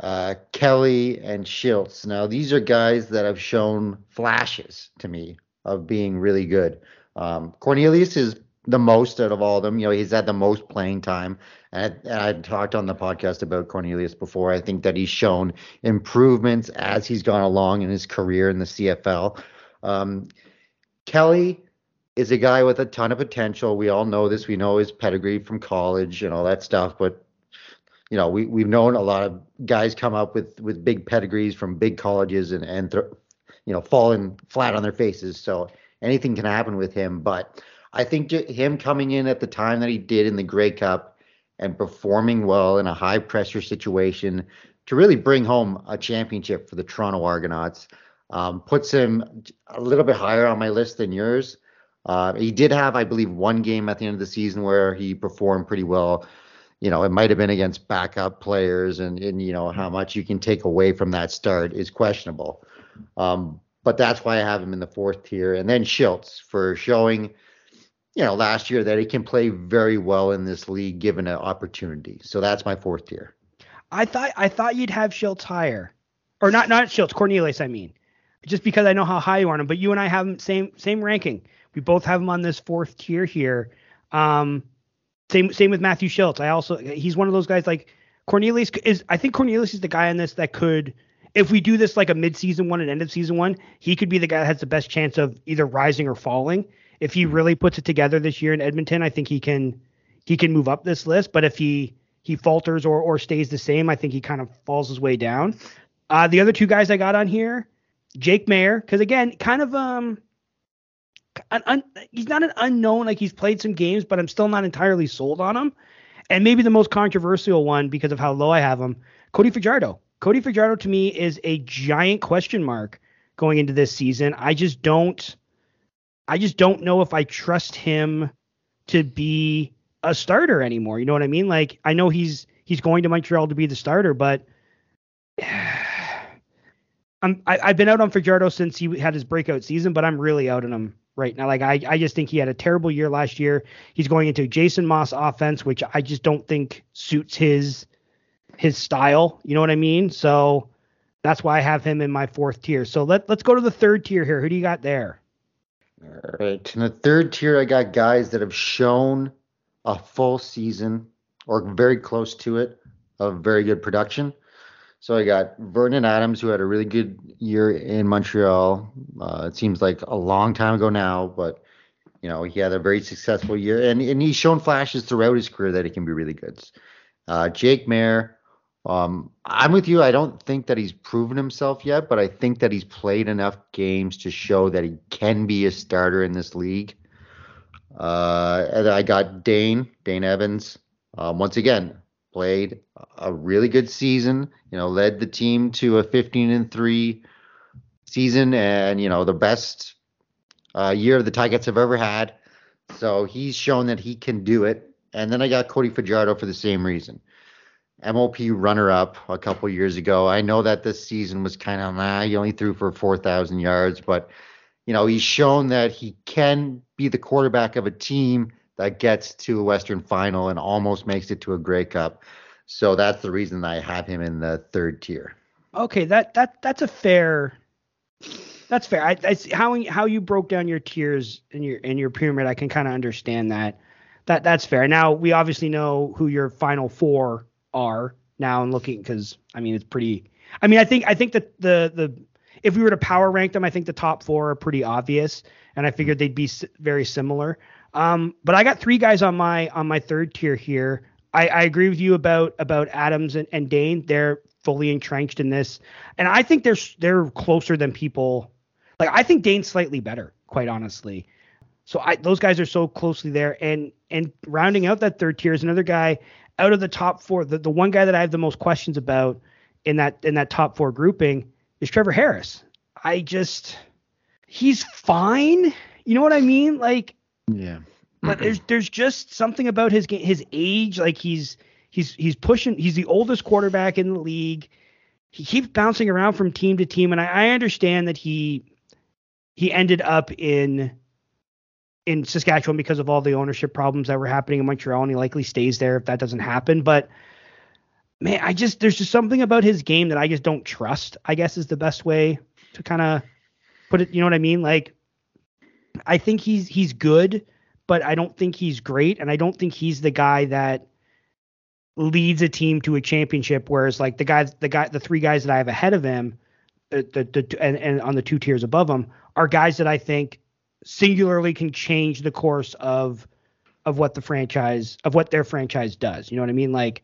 uh, Kelly, and Shiltz. Now these are guys that have shown flashes to me of being really good. Um, Cornelius is the most out of all of them. You know, he's had the most playing time. And I, I talked on the podcast about Cornelius before. I think that he's shown improvements as he's gone along in his career in the CFL. Um, Kelly is a guy with a ton of potential. We all know this. We know his pedigree from college and all that stuff. But you know, we we've known a lot of guys come up with with big pedigrees from big colleges and and th- you know falling flat on their faces. So anything can happen with him. But I think him coming in at the time that he did in the Grey Cup and performing well in a high pressure situation to really bring home a championship for the Toronto Argonauts um, puts him a little bit higher on my list than yours. Uh, he did have, I believe, one game at the end of the season where he performed pretty well. You know, it might have been against backup players, and, and you know how much you can take away from that start is questionable. Um, but that's why I have him in the fourth tier. And then Shiltz for showing you know, last year that he can play very well in this league given an opportunity. So that's my fourth tier. I thought I thought you'd have Shiltz higher, or not not Shiltz Cornelius. I mean, just because I know how high you are on him. But you and I have him same same ranking. We both have him on this fourth tier here. Um, same same with Matthew Shiltz. I also he's one of those guys like Cornelius is. I think Cornelius is the guy on this that could. If we do this like a mid-season one and end of season one, he could be the guy that has the best chance of either rising or falling if he really puts it together this year in Edmonton, I think he can he can move up this list. But if he he falters or or stays the same, I think he kind of falls his way down. Uh, the other two guys I got on here, Jake Maier, because again, kind of um, an un, he's not an unknown. Like he's played some games, but I'm still not entirely sold on him. And maybe the most controversial one because of how low I have him, Cody Fajardo. Cody Fajardo to me is a giant question mark going into this season. I just don't. I just don't know if I trust him to be a starter anymore. You know what I mean? Like I know he's he's going to Montreal to be the starter, but <sighs> I'm I, i have been out on Fajardo since he had his breakout season, but I'm really out on him right now. Like I I just think he had a terrible year last year. He's going into Jason Maas offense, which I just don't think suits his his style. You know what I mean? So that's why I have him in my fourth tier. So let let's go to the third tier here. Who do you got there? All right. In the third tier, I got guys that have shown a full season or very close to it of very good production. So I got Vernon Adams, who had a really good year in Montreal. Uh, it seems like a long time ago now, but you know he had a very successful year, and and he's shown flashes throughout his career that he can be really good. Uh, Jake Maier, um, I'm with you. I don't think that he's proven himself yet, but I think that he's played enough games to show that he can be a starter in this league. Uh, and I got Dane, Dane Evans. Um, once again, played a really good season. You know, led the team to a 15 and three season, and you know the best uh, year the Ticats have ever had. So he's shown that he can do it. And then I got Cody Fajardo for the same reason. MOP runner up a couple years ago. I know that this season was kind of nah, he only threw for 4,000 yards, but you know, he's shown that he can be the quarterback of a team that gets to a Western final and almost makes it to a Grey Cup. So that's the reason I have him in the third tier. Okay, that that that's a fair that's fair. I, I how how you broke down your tiers in your in your pyramid, I can kind of understand that. That that's fair. Now we obviously know who your final four are now and looking because I mean it's pretty. I mean I think I think that the the if we were to power rank them, I think the top four are pretty obvious, and I figured they'd be very similar. Um, but I got three guys on my on my third tier here. I, I agree with you about about Adams and, and Dane. They're fully entrenched in this, and I think they're they're closer than people. Like I think Dane's slightly better, quite honestly. So I, those guys are so closely there, and and rounding out that third tier is another guy out of the top four, the, the one guy that I have the most questions about in that in that top four grouping is Trevor Harris. I just he's fine. You know what I mean? Like Yeah. but there's there's just something about his game, his age. Like he's he's he's pushing. He's the oldest quarterback in the league. He keeps bouncing around from team to team, and I, I understand that he he ended up in in Saskatchewan because of all the ownership problems that were happening in Montreal, and he likely stays there if that doesn't happen. But man, I just there's just something about his game that I just don't trust. I guess is the best way to kind of put it. You know what I mean? Like I think he's he's good, but I don't think he's great, and I don't think he's the guy that leads a team to a championship. Whereas like the guys, the guy, the three guys that I have ahead of him, the the, the and, and on the two tiers above him are guys that I think singularly can change the course of of what the franchise of what their franchise does. You know what I mean? Like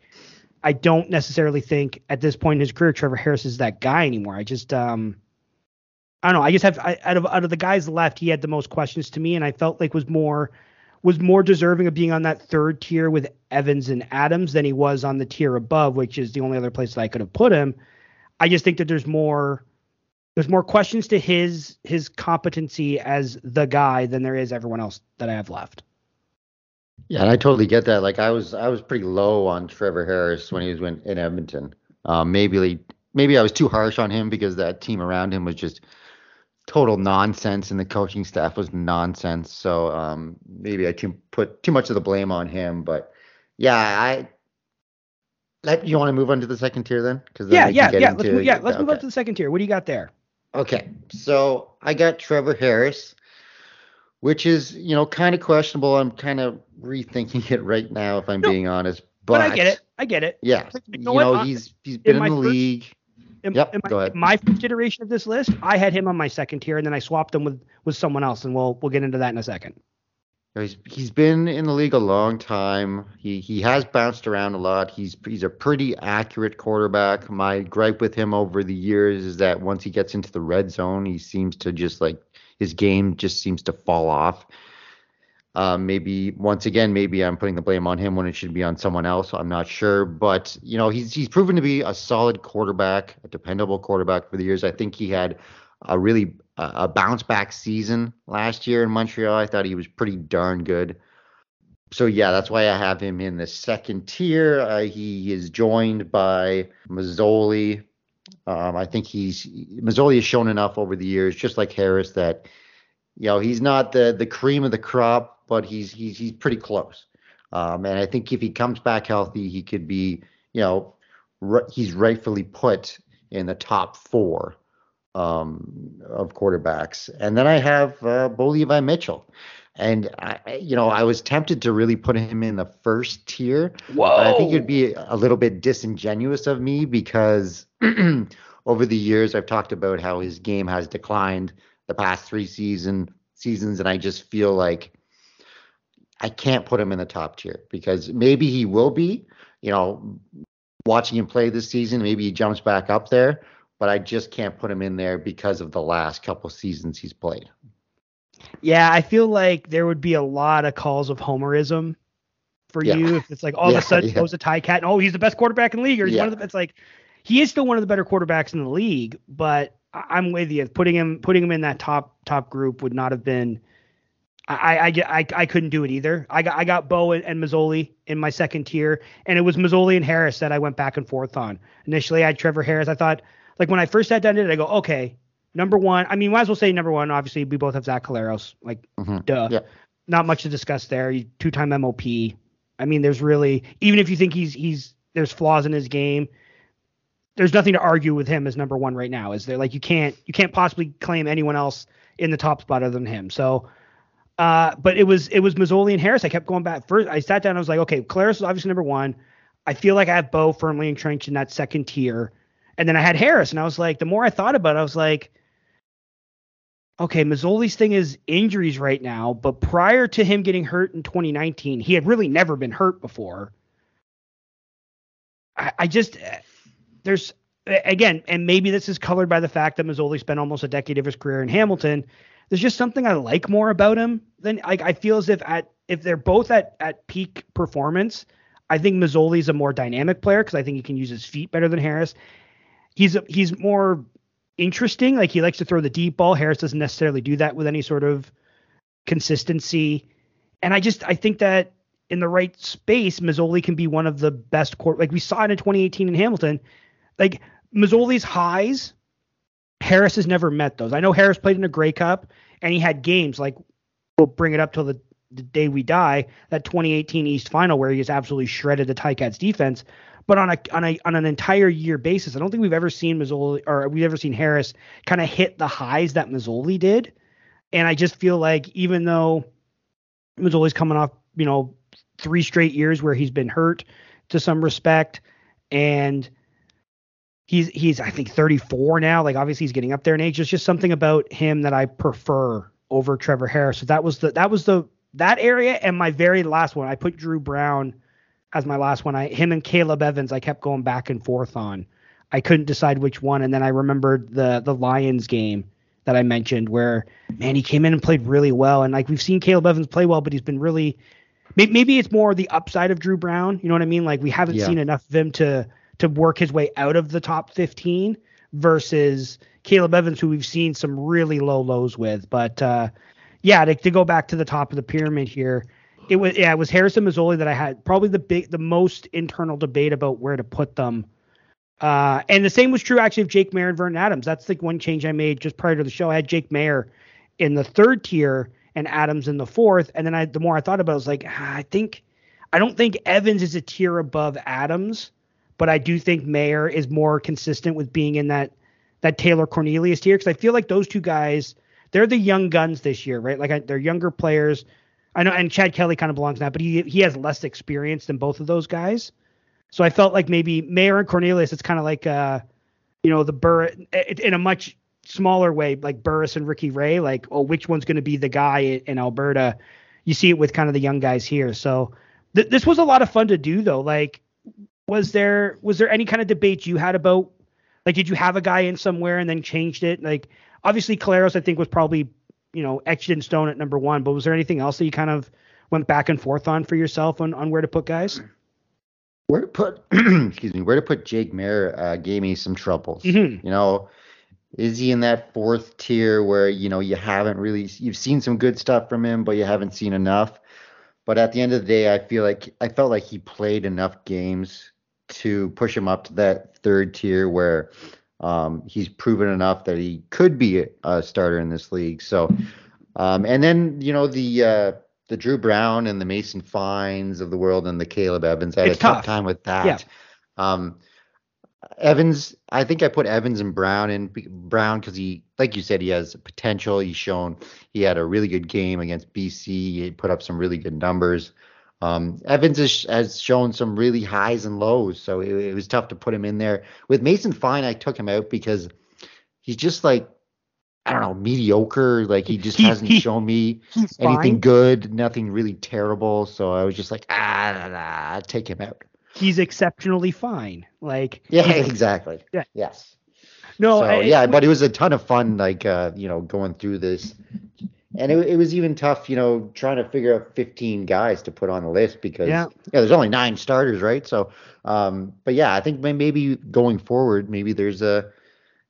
I don't necessarily think at this point in his career Trevor Harris is that guy anymore. I just um I don't know. I just have I, out of out of the guys left, he had the most questions to me, and I felt like was more was more deserving of being on that third tier with Evans and Adams than he was on the tier above, which is the only other place that I could have put him. I just think that there's more there's more questions to his his competency as the guy than there is everyone else that I have left. Yeah, and I totally get that. Like I was I was pretty low on Trevor Harris when he was in, Edmonton. Um, maybe maybe I was too harsh on him because that team around him was just total nonsense and the coaching staff was nonsense. So um, maybe I too, put too much of the blame on him. But yeah, I let you want to move on to the second tier then? Because yeah, yeah, yeah. Let's move, yeah, let's okay. move on to the second tier. What do you got there? Okay, so I got Trevor Harris, which is you know kind of questionable. I'm kind of rethinking it right now, if I'm no, being honest. But, but, I get it. I get it. Yeah, you know, know he's he's been in, in the first, league. In, yep, in my, go ahead. my first iteration of this list, I had him on my second tier, and then I swapped him with with someone else, and we'll we'll get into that in a second. He's he's been in the league a long time. He he has bounced around a lot. He's he's a pretty accurate quarterback. My gripe with him over the years is that once he gets into the red zone, he seems to just like his game just seems to fall off. Um, maybe once again, maybe I'm putting the blame on him when it should be on someone else. I'm not sure, but you know he's he's proven to be a solid quarterback, a dependable quarterback for the years. I think he had a really a bounce back season last year in Montreal. I thought he was pretty darn good. So yeah, that's why I have him in the second tier. Uh, he is joined by Masoli. Um, I think he's Masoli has shown enough over the years, just like Harris, that you know he's not the the cream of the crop, but he's he's he's pretty close. Um, and I think if he comes back healthy, he could be you know r- he's rightfully put in the top four um, of quarterbacks. And then I have uh, Bo Levi Mitchell. And I, you know, I was tempted to really put him in the first tier. Whoa! I think it'd be a little bit disingenuous of me because <clears throat> over the years I've talked about how his game has declined the past three season seasons, and I just feel like I can't put him in the top tier because maybe he will be. You know, watching him play this season, maybe he jumps back up there but I just can't put him in there because of the last couple seasons he's played. Yeah, I feel like there would be a lot of calls of homerism for yeah. you if it's like all yeah, of a sudden yeah. goes a Ticat and oh he's the best quarterback in the league or he's yeah. one of the it's like he is still one of the better quarterbacks in the league, but I'm with you. Putting him putting him in that top top group would not have been I, I, I, I couldn't do it either. I got I got Bo and, and Masoli in my second tier, and it was Masoli and Harris that I went back and forth on. Initially, I had Trevor Harris. I thought like when I first sat down to it, I go, okay, number one. I mean, might as well say number one. Obviously, we both have Zach Collaros. Like, mm-hmm. duh. Yeah. Not much to discuss there. Two time MOP. I mean, there's really even if you think he's he's there's flaws in his game, there's nothing to argue with him as number one right now. Is there like you can't you can't possibly claim anyone else in the top spot other than him. So uh, but it was it was Masoli and Harris. I kept going back. First, I sat down. I was like, okay, Collaros is obviously number one. I feel like I have Bo firmly entrenched in that second tier. And then I had Harris, and I was like, the more I thought about it, I was like, okay, Masoli's thing is injuries right now, but prior to him getting hurt in 2019, he had really never been hurt before. I, I just there's again, and maybe this is colored by the fact that Masoli spent almost a decade of his career in Hamilton. There's just something I like more about him than like I feel as if at if they're both at at peak performance, I think Masoli's a more dynamic player because I think he can use his feet better than Harris he's he's more interesting. Like he likes to throw the deep ball. Harris doesn't necessarily do that with any sort of consistency. And I just I think that in the right space, Masoli can be one of the best court. Like we saw it in 2018 in Hamilton. Like Masoli's highs, Harris has never met those. I know Harris played in a Grey Cup and he had games like we'll bring it up till the, the day we die. That 2018 East Final where he just absolutely shredded the Ticats defense. But on a on a on an entire year basis, I don't think we've ever seen Masoli or we've ever seen Harris kind of hit the highs that Masoli did. And I just feel like even though Masoli's coming off, you know, three straight years where he's been hurt to some respect, and he's he's I think 34 now. Like obviously he's getting up there in age. There's just something about him that I prefer over Trevor Harris. So that was the that was the that area and my very last one. I put Dru Brown as my last one. I him and Caleb Evans. I kept going back and forth on. I couldn't decide which one, and then I remembered the the Lions game that I mentioned where man he came in and played really well, and like we've seen Caleb Evans play well, but he's been really maybe it's more the upside of Dru Brown. You know what I mean? Like we haven't yeah. seen enough of him to to work his way out of the top 15 versus Caleb Evans, who we've seen some really low lows with. But uh, yeah, to, to, go back to the top of the pyramid here, it was yeah, it was Harris and Masoli that I had probably the big the most internal debate about where to put them. Uh, and the same was true actually of Jake Maier and Vernon Adams. That's like one change I made just prior to the show. I had Jake Maier in the third tier and Adams in the fourth. And then I the more I thought about it, I was like, ah, I think I don't think Evans is a tier above Adams, but I do think Maier is more consistent with being in that that Taylor Cornelius tier because I feel like those two guys they're the young guns this year, right? Like I, they're younger players. I know, and Chad Kelly kind of belongs in that, but he he has less experience than both of those guys. So I felt like maybe Maier and Cornelius, it's kind of like uh, you know, the Burr in a much smaller way, like Burris and Ricky Ray, like oh, which one's going to be the guy in Alberta? You see it with kind of the young guys here. So th- this was a lot of fun to do, though. Like, was there was there any kind of debate you had about like did you have a guy in somewhere and then changed it? Like, obviously Collaros, I think was probably you know, etched in stone at number one. But was there anything else that you kind of went back and forth on for yourself on, on where to put guys? Where to put, <clears throat> excuse me, where to put Jake Maier uh, gave me some troubles. Mm-hmm. You know, is he in that fourth tier where you know you haven't really you've seen some good stuff from him, but you haven't seen enough? But at the end of the day, I feel like I felt like he played enough games to push him up to that third tier where um, he's proven enough that he could be a starter in this league. So, um, and then you know the uh, the Dru Brown and the Mason Fines of the world and the Caleb Evans. I had it's a tough. tough time with that. Yeah. Um, Evans, I think I put Evans and Brown in Brown because he, like you said, he has potential. He's shown he had a really good game against BC. He put up some really good numbers. Um, Evans has, has, shown some really highs and lows, so it, it, was tough to put him in there. With Mason Fine, I took him out because he's just like I don't know, mediocre. Like he just hasn't he, shown me anything fine. good, nothing really terrible. So I was just like, ah, nah, nah, take him out. He's exceptionally fine. Like <laughs> yeah, exactly. Yeah. Yes. No, so, I, yeah, but it was a ton of fun. Like uh, you know, going through this and it, it was even tough, you know, trying to figure out 15 guys to put on the list because yeah, yeah there's only nine starters, right? So, um, but yeah, I think maybe going forward, maybe there's a,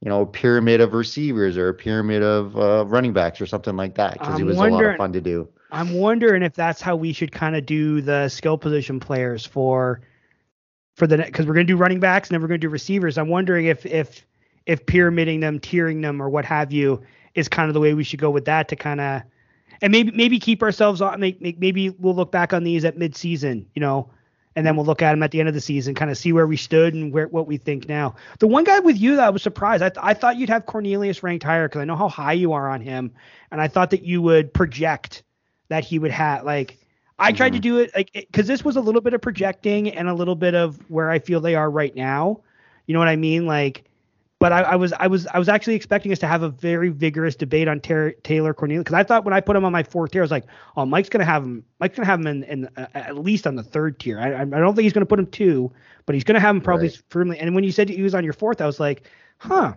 you know, a pyramid of receivers or a pyramid of uh, running backs or something like that because it was a lot of fun to do. I'm wondering if that's how we should kind of do the skill position players for for the next because we're going to do running backs and then we're going to do receivers. I'm wondering if if if pyramiding them, tiering them, or what have you is kind of the way we should go with that to kind of and maybe maybe keep ourselves on maybe we'll look back on these at midseason, you know, and then we'll look at them at the end of the season, kind of see where we stood and where what we think now. The one guy with you that I was surprised, I, th- I thought you'd have Cornelius ranked higher because I know how high you are on him, and I thought that you would project that he would have like. I tried mm-hmm. to do it like because this was a little bit of projecting and a little bit of where I feel they are right now. You know what I mean? Like but I, I, was I was I was actually expecting us to have a very vigorous debate on Ter- Taylor Cornelius because I thought when I put him on my fourth tier, I was like, oh, Mike's gonna have him. Mike's gonna have him in, in uh, at least on the third tier. I, I don't think he's gonna put him two, but he's gonna have him probably right. firmly. And when you said he was on your fourth, I was like, huh,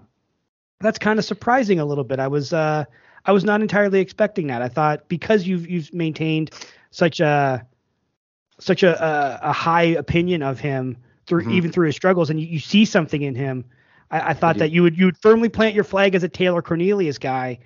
that's kind of surprising a little bit. I was uh I was not entirely expecting that. I thought because you've you've maintained such a such a a, a high opinion of him through mm-hmm. even through his struggles, and you, you see something in him I, I thought that you would you would firmly plant your flag as a Taylor Cornelius guy,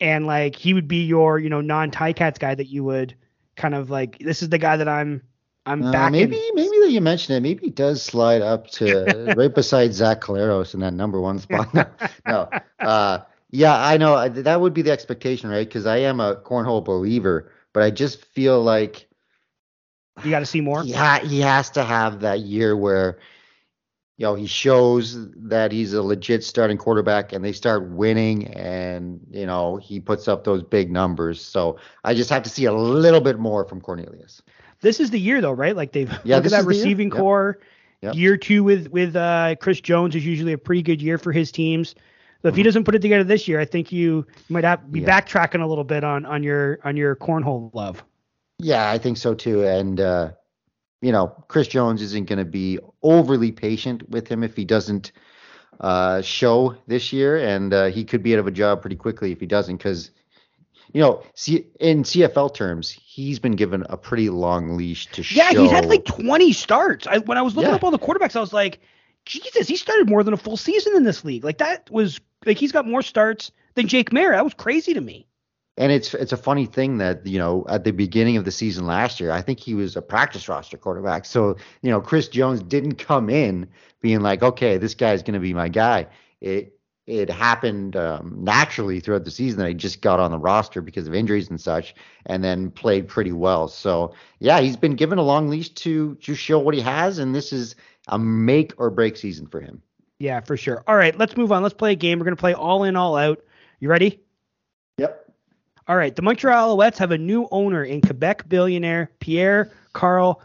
and like he would be your you know non Ticats guy that you would kind of like this is the guy that I'm I'm Uh, back. maybe maybe that you mentioned it. Maybe he does slide up to <laughs> right beside Zach Collaros in that number one spot. <laughs> No, no. Uh, yeah, I know that would be the expectation, right? Because I am a cornhole believer, but I just feel like you got to see more. he, ha- he has to have that year where you know he shows that he's a legit starting quarterback and they start winning and you know he puts up those big numbers so i just have to see a little bit more from cornelius This is the year though, right? Like they've Yeah, look at that the year. receiving Yep. core. Yep. Year two with with uh, Chris Jones is usually a pretty good year for his teams. So if he Mhm. doesn't put it together this year, I think you might have be Yeah. backtracking a little bit on on your on your cornhole love. yeah i think so too and uh you know chris jones isn't going to be overly patient with him if he doesn't uh show this year and uh, he could be out of a job pretty quickly if he doesn't because you know, see, in CFL terms, he's been given a pretty long leash to Yeah, show. Yeah, he's had like 20 starts. I, when I was looking Yeah. up all the quarterbacks, I was like, Jesus, he started more than a full season in this league. Like that was like he's got more starts than Jake Maier. That was crazy to me. And it's it's a funny thing that you know at the beginning of the season last year, I think he was a practice roster quarterback. So you know Chris Jones didn't come in being like, okay, this guy's going to be my guy. It it happened um, naturally throughout the season that he just got on the roster because of injuries and such, and then played pretty well. So yeah, he's been given a long leash to to show what he has, and this is a make or break season for him. Yeah, for sure. All right, let's move on. Let's play a game. We're gonna play all in, all out. You ready? All right, the Montreal Alouettes have a new owner in Quebec billionaire Pierre Karl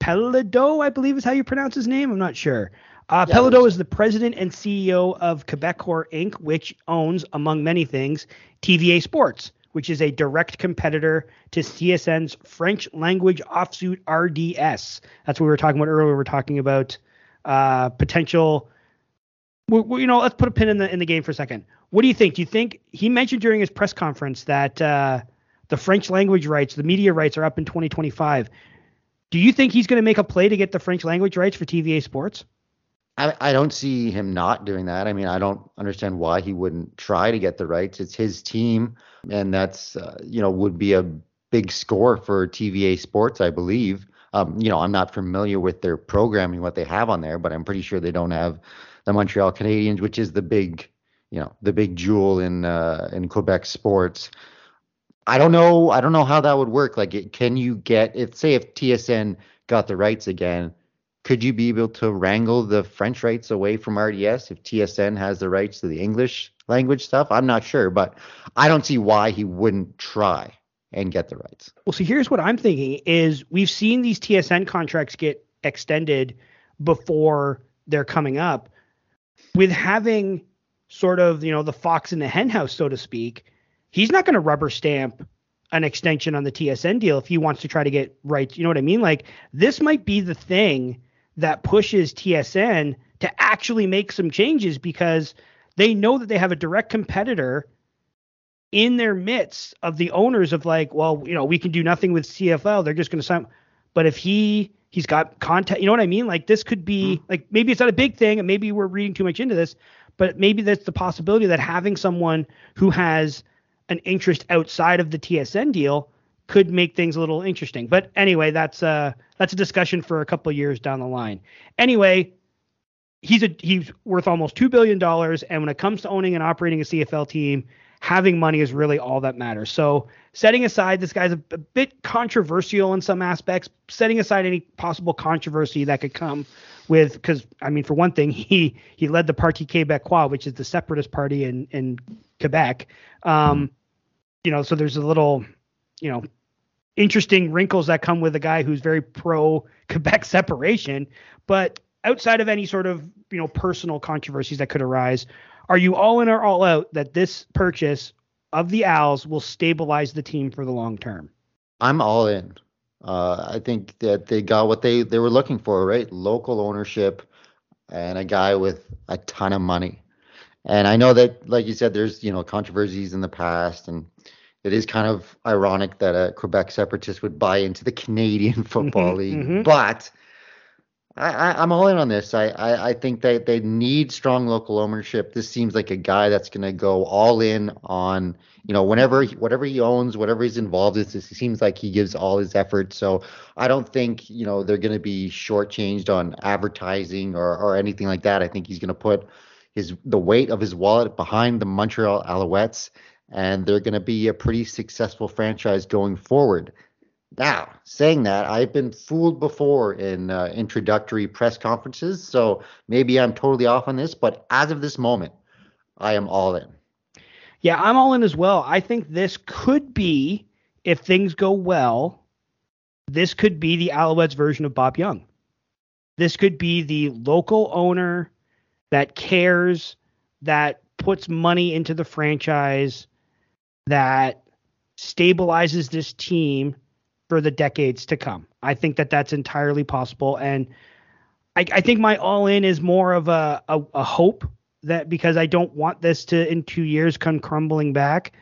Péladeau, I believe is how you pronounce his name. I'm not sure. Uh, Yeah, Pelado is the president and CEO of Quebecor Inc., which owns, among many things, TVA Sports, which is a direct competitor to TSN's French language offsuit RDS. That's what we were talking about earlier. We were talking about uh, potential. You know, let's put a pin in the in the game for a second. What do you think? Do you think he mentioned during his press conference that uh, the French language rights, the media rights, are up in 2025? Do you think he's going to make a play to get the French language rights for TVA Sports? I, I don't see him not doing that. I mean, I don't understand why he wouldn't try to get the rights. It's his team, and that's uh, you know would be a big score for TVA Sports, I believe. Um, you know, I'm not familiar with their programming, what they have on there, but I'm pretty sure they don't have the Montreal Canadiens, which is the big, you know, the big jewel in uh, in Quebec sports. I don't know. I don't know how that would work. Like, can you get if say if TSN got the rights again? could you be able to wrangle the French rights away from RDS if TSN has the rights to the English language stuff? I'm not sure, but I don't see why he wouldn't try and get the rights. Well, see, here's what I'm thinking: is we've seen these TSN contracts get extended before they're coming up. With having sort of you know the fox in the henhouse, so to speak, he's not going to rubber stamp an extension on the TSN deal if he wants to try to get rights. You know what I mean? Like this might be the thing that pushes TSN to actually make some changes because they know that they have a direct competitor in their midst of the owners of like, well, you know, we can do nothing with CFL. They're just going to sign. But if he he's got contact, you know what I mean? Like this could be like maybe it's not a big thing, and maybe we're reading too much into this, but maybe that's the possibility that having someone who has an interest outside of the TSN deal could make things a little interesting. But anyway, that's uh that's a discussion for a couple of years down the line. Anyway, he's a he's worth almost two billion dollars, and when it comes to owning and operating a CFL team, having money is really all that matters. So setting aside this guy's a, a bit controversial in some aspects, setting aside any possible controversy that could come with because I mean for one thing <laughs> he he led the Parti Québécois, which is the separatist party in in Quebec. Um, you know, so there's a little you know interesting wrinkles that come with a guy who's very pro Quebec <laughs> separation, but outside of any sort of you know personal controversies that could arise, are you all in or all out that this purchase of the Owls will stabilize the team for the long term? I'm all in. Uh, I think that they got what they, they were looking for, right? Local ownership and a guy with a ton of money. And I know that, like you said, there's you know controversies in the past, and it is kind of ironic that a Quebec separatist would buy into the Canadian <laughs> Football League. mhm. But I, am all in on this. I, I, I think that they need strong local ownership. This seems like a guy that's going to go all in on, you know, whenever whatever he owns, whatever he's involved in. It seems like he gives all his effort. So I don't think you know they're going to be shortchanged on advertising or or anything like that. I think he's going to put his the weight of his wallet behind the Montreal Alouettes, and they're going to be a pretty successful franchise going forward. Now, saying that, I've been fooled before in uh, introductory press conferences, so maybe I'm totally off on this, but as of this moment, I am all in. Yeah, I'm all in as well. I think this could be, if things go well, this could be the Alouettes version of Bob Young. This could be the local owner that cares, that puts money into the franchise, that stabilizes this team for the decades to come. I think that that's entirely possible, and I, I think my all in is more of a, a, a hope that because I don't want this to in two years come crumbling back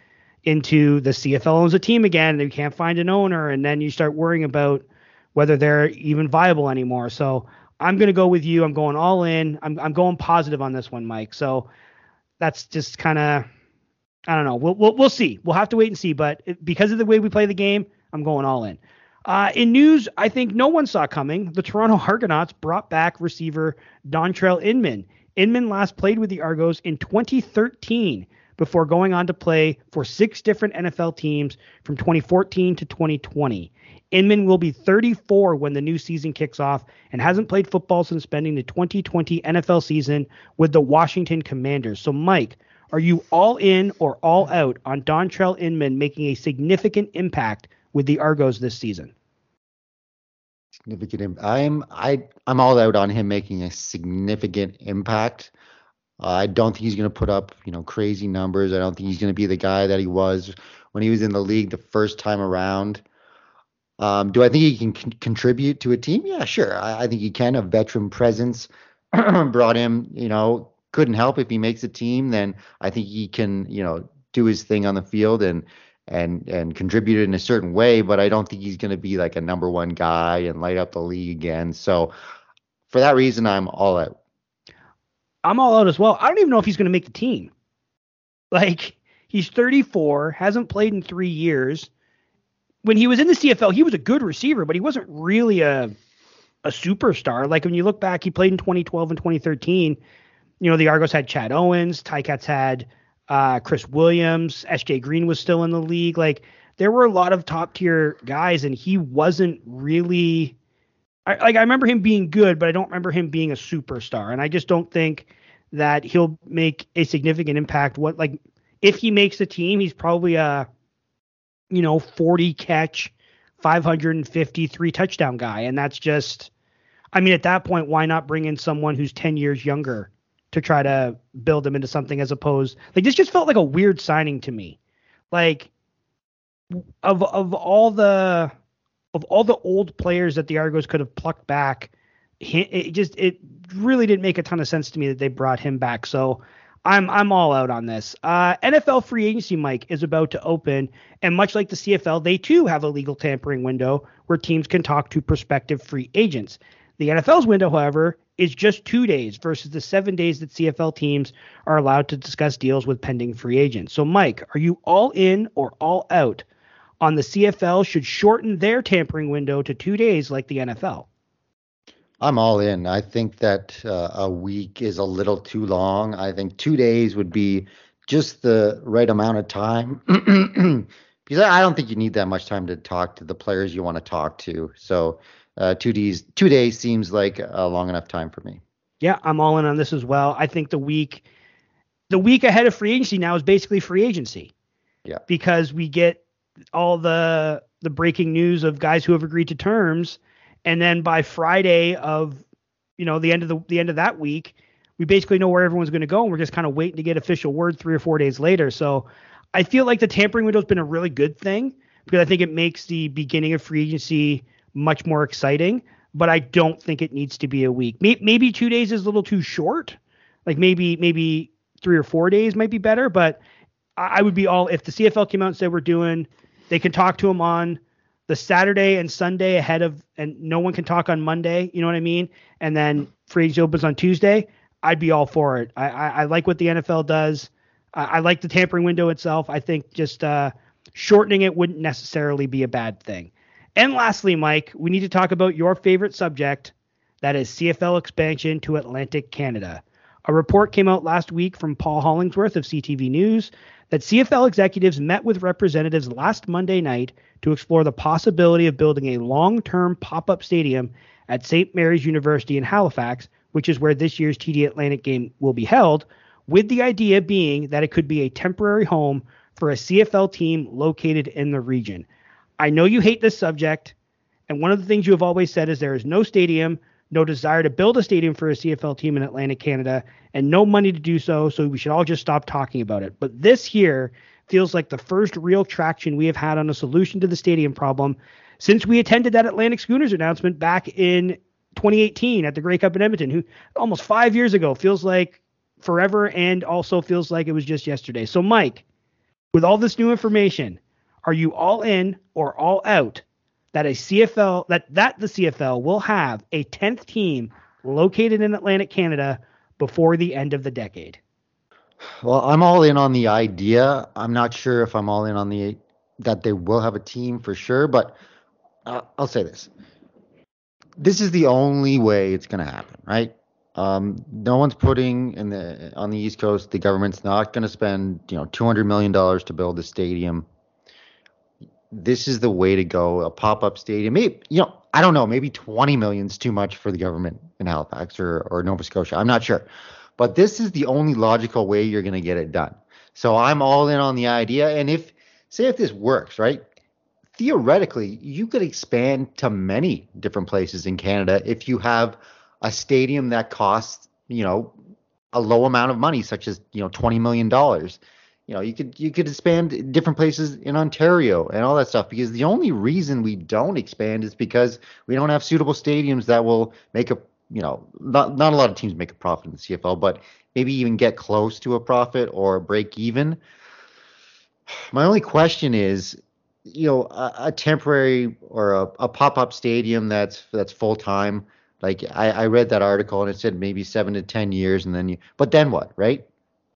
into the CFL owns a team again and you can't find an owner and then you start worrying about whether they're even viable anymore. So I'm gonna go with you. I'm going all in. I'm I'm going positive on this one, Mike. So that's just kind of I don't know. We'll, we'll we'll see. We'll have to wait and see. But because of the way we play the game, I'm going all in. Uh, in news, I think no one saw coming. The Toronto <laughs> Argonauts brought back receiver Dontrelle Inman. Inman last played with the Argos in 2013 before going on to play for six different NFL teams from 2014 to 2020. Inman will be 34 when the new season kicks off and hasn't played football since spending the 2020 NFL season with the Washington Commanders. So, Mike, are you all in or all out on Dontrelle Inman making a significant impact with the Argos this season? Significant. I'm I I'm all out on him making a significant impact. Uh, I don't think he's going to put up you know crazy numbers. I don't think he's going to be the guy that he was when he was in the league the first time around. Um, do I think he can con- contribute to a team? Yeah, sure. I, I think he can. A veteran presence <clears throat> brought him. You know, couldn't help if he makes a team. Then I think he can. You know, do his thing on the field and and and contribute in a certain way, but I don't think he's going to be like a number one guy and light up the league again. So for that reason, I'm all out. I'm all out as well. I don't even know if he's going to make the team. Like he's 34, hasn't played in three years. When he was in the CFL, he was a good receiver, but he wasn't really a a superstar. Like when you look back, he played in 2012 and 2013. You know, the Argos had Chad Owens, Ticats had uh, Chris Williams, SJ Green was still in the league. Like there were a lot of top tier guys, and he wasn't really. I, like I remember him being good, but I don't remember him being a superstar. And I just don't think that he'll make a significant impact. What like if he makes the team, he's probably a you know 40 catch, 553 touchdown guy, and that's just. I mean, at that point, why not bring in someone who's 10 years younger to try to build him into something as opposed like this just felt like a weird signing to me. Like of of all the of all the old players that the Argos could have plucked back, it just it really didn't make a ton of sense to me that they brought him back. So I'm I'm all out on this. Uh, NFL free agency, Mike, is about to open, and much like the CFL, they too have a legal tampering window where teams can talk to prospective free agents. The NFL's window, however, is just two days versus the seven days that CFL teams are allowed to discuss deals with pending free agents. So, Mike, are you all in or all out on the CFL should shorten their tampering window to two days like the NFL? I'm all in. I think that uh, a week is a little too long. I think two days would be just the right amount of time. <clears throat> because I don't think you need that much time to talk to the players you want to talk to. So uh, two days two days seems like a long enough time for me. Yeah, I'm all in on this as well. I think the week the week ahead of free agency now is basically free agency. Yeah. Because we get all the the breaking news of guys who have agreed to terms and then by Friday of you know the end of the the end of that week we basically know where everyone's going to go and we're just kind of waiting to get official word 3 or 4 days later. So I feel like the tampering window has been a really good thing because I think it makes the beginning of free agency much more exciting, but I don't think it needs to be a week. Maybe two days is a little too short. Like maybe maybe three or four days might be better, but I would be all if the CFL came out and said we're doing, they can talk to him on the Saturday and Sunday ahead of, and no one can talk on Monday. You know what I mean? And then free agency opens on Tuesday. I'd be all for it. I, I, I like what the NFL does. I, I, like the tampering window itself. I think just uh, shortening it wouldn't necessarily be a bad thing. And lastly, Mike, we need to talk about your favorite subject that is CFL expansion to Atlantic Canada. A report came out last week from Paul Hollingsworth of CTV News that CFL executives met with representatives last Monday night to explore the possibility of building a long term pop up stadium at St. Mary's University in Halifax, which is where this year's TD Atlantic game will be held, with the idea being that it could be a temporary home for a CFL team located in the region. I know you hate this subject, and one of the things you have always said is there is no stadium, no desire to build a stadium for a CFL team in Atlantic Canada, and no money to do so, so we should all just stop talking about it. But this here feels like the first real traction we have had on a solution to the stadium problem since we attended that Atlantic Schooners announcement back in 2018 at the Grey Cup in Edmonton, who almost five years ago feels like forever and also feels like it was just yesterday. So, Mike, with all this new information, are you all in or all out that a CFL that that the CFL will have a 10th team located in Atlantic Canada before the end of the decade? Well, I'm all in on the idea. I'm not sure if I'm all in on the that they will have a team for sure, but uh, I'll say this: this is the only way it's going to happen, right? Um, no one's putting in the on the East Coast. The government's not going to spend you know 200 million dollars to build a stadium. This is the way to go. A pop-up stadium, maybe you know, I don't know, maybe 20 million is too much for the government in Halifax or or Nova Scotia. I'm not sure. But this is the only logical way you're going to get it done. So I'm all in on the idea. And if, say, if this works, right? Theoretically, you could expand to many different places in Canada if you have a stadium that costs, you know, a low amount of money, such as, you know, $20 million. You know, you could you could expand different places in Ontario and all that stuff because the only reason we don't expand is because we don't have suitable stadiums that will make a you know, not not a lot of teams make a profit in the CFL, but maybe even get close to a profit or break even. My only question is, you know, a, a temporary or a, a pop-up stadium that's that's full time. Like I, I read that article and it said maybe seven to ten years, and then you. But then what, right?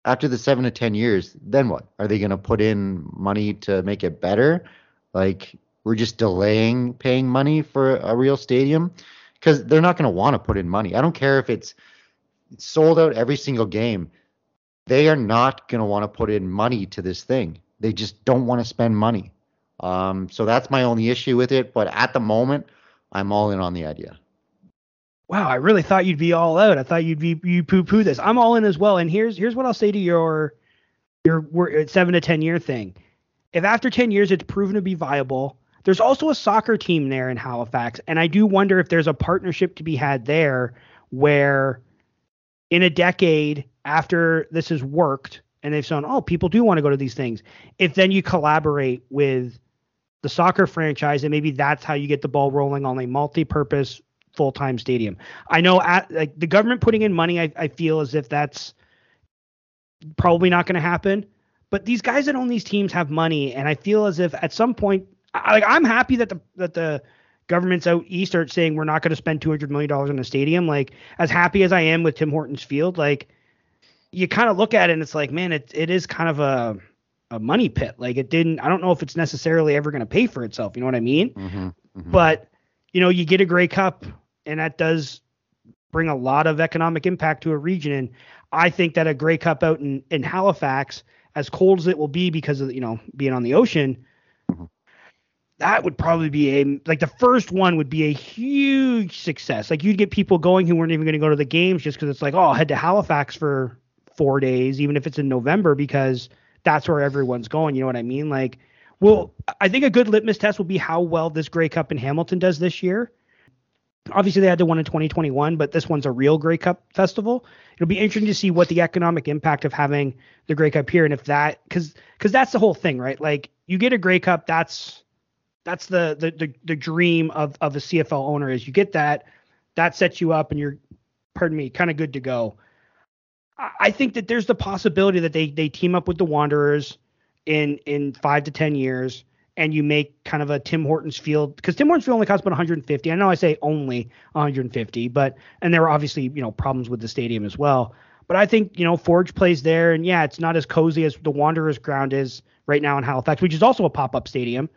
After the seven to ten years, then what? Are they going to put in money to make it better? Like we're just delaying paying money for a real stadium because they're not going to want to put in money. I don't care if it's sold out every single game. They are not going to want to put in money to this thing. They just don't want to spend money. Um, so that's my only issue with it. But at the moment, I'm all in on the idea. Wow, I really thought you'd be all out. I thought you'd be you poo poo this. I'm all in as well. And here's here's what I'll say to your your uh, seven to ten year thing. If after ten years it's proven to be viable, there's also a soccer team there in Halifax, and I do wonder if there's a partnership to be had there where in a decade after this has worked and they've shown, oh, people do want to go to these things, if then you collaborate with the soccer franchise and maybe that's how you get the ball rolling on a multi-purpose full-time stadium. I know at like the government putting in money, I, I feel as if that's probably not going to happen. But these guys that own these teams have money, and I feel as if at some point I, like I'm happy that the that the governments out east are saying we're not going to spend 200 million dollars on a stadium. Like as happy as I am with Tim Hortons Field, like you kind of look at it and it's like, man, it it is kind of a a money pit. Like it didn't. I don't know if it's necessarily ever going to pay for itself. You know what I mean? Mm-hmm, mm-hmm. But you know, you get a Grey Cup, and that does bring a lot of economic impact to a region. And I think that a Grey Cup out in in Halifax, as cold as it will be because of you know being on the ocean, mm-hmm. that would probably be a like the first one would be a huge success. Like you'd get people going who weren't even going to go to the games just because it's like, oh, I'll head to Halifax for four days, even if it's in November, because that's where everyone's going. You know what I mean? Like, well, I think a good litmus test will be how well this Grey Cup in Hamilton does this year. Obviously, they had the one in 2021, but this one's a real Grey Cup festival. It'll be interesting to see what the economic impact of having the Grey Cup here, and if that, because because that's the whole thing, right? Like, you get a Grey Cup, that's that's the, the the the dream of of a CFL owner is you get that that sets you up and you're pardon me kind of good to go. I think that there's the possibility that they they team up with the Wanderers in in five to ten years and you make kind of a Tim Hortons field because Tim Hortons field only costs about 150. I know I say only 150, but and there were obviously you know problems with the stadium as well. But I think you know Forge plays there, and yeah, it's not as cozy as the Wanderers ground is right now in Halifax, which is also a pop-up stadium.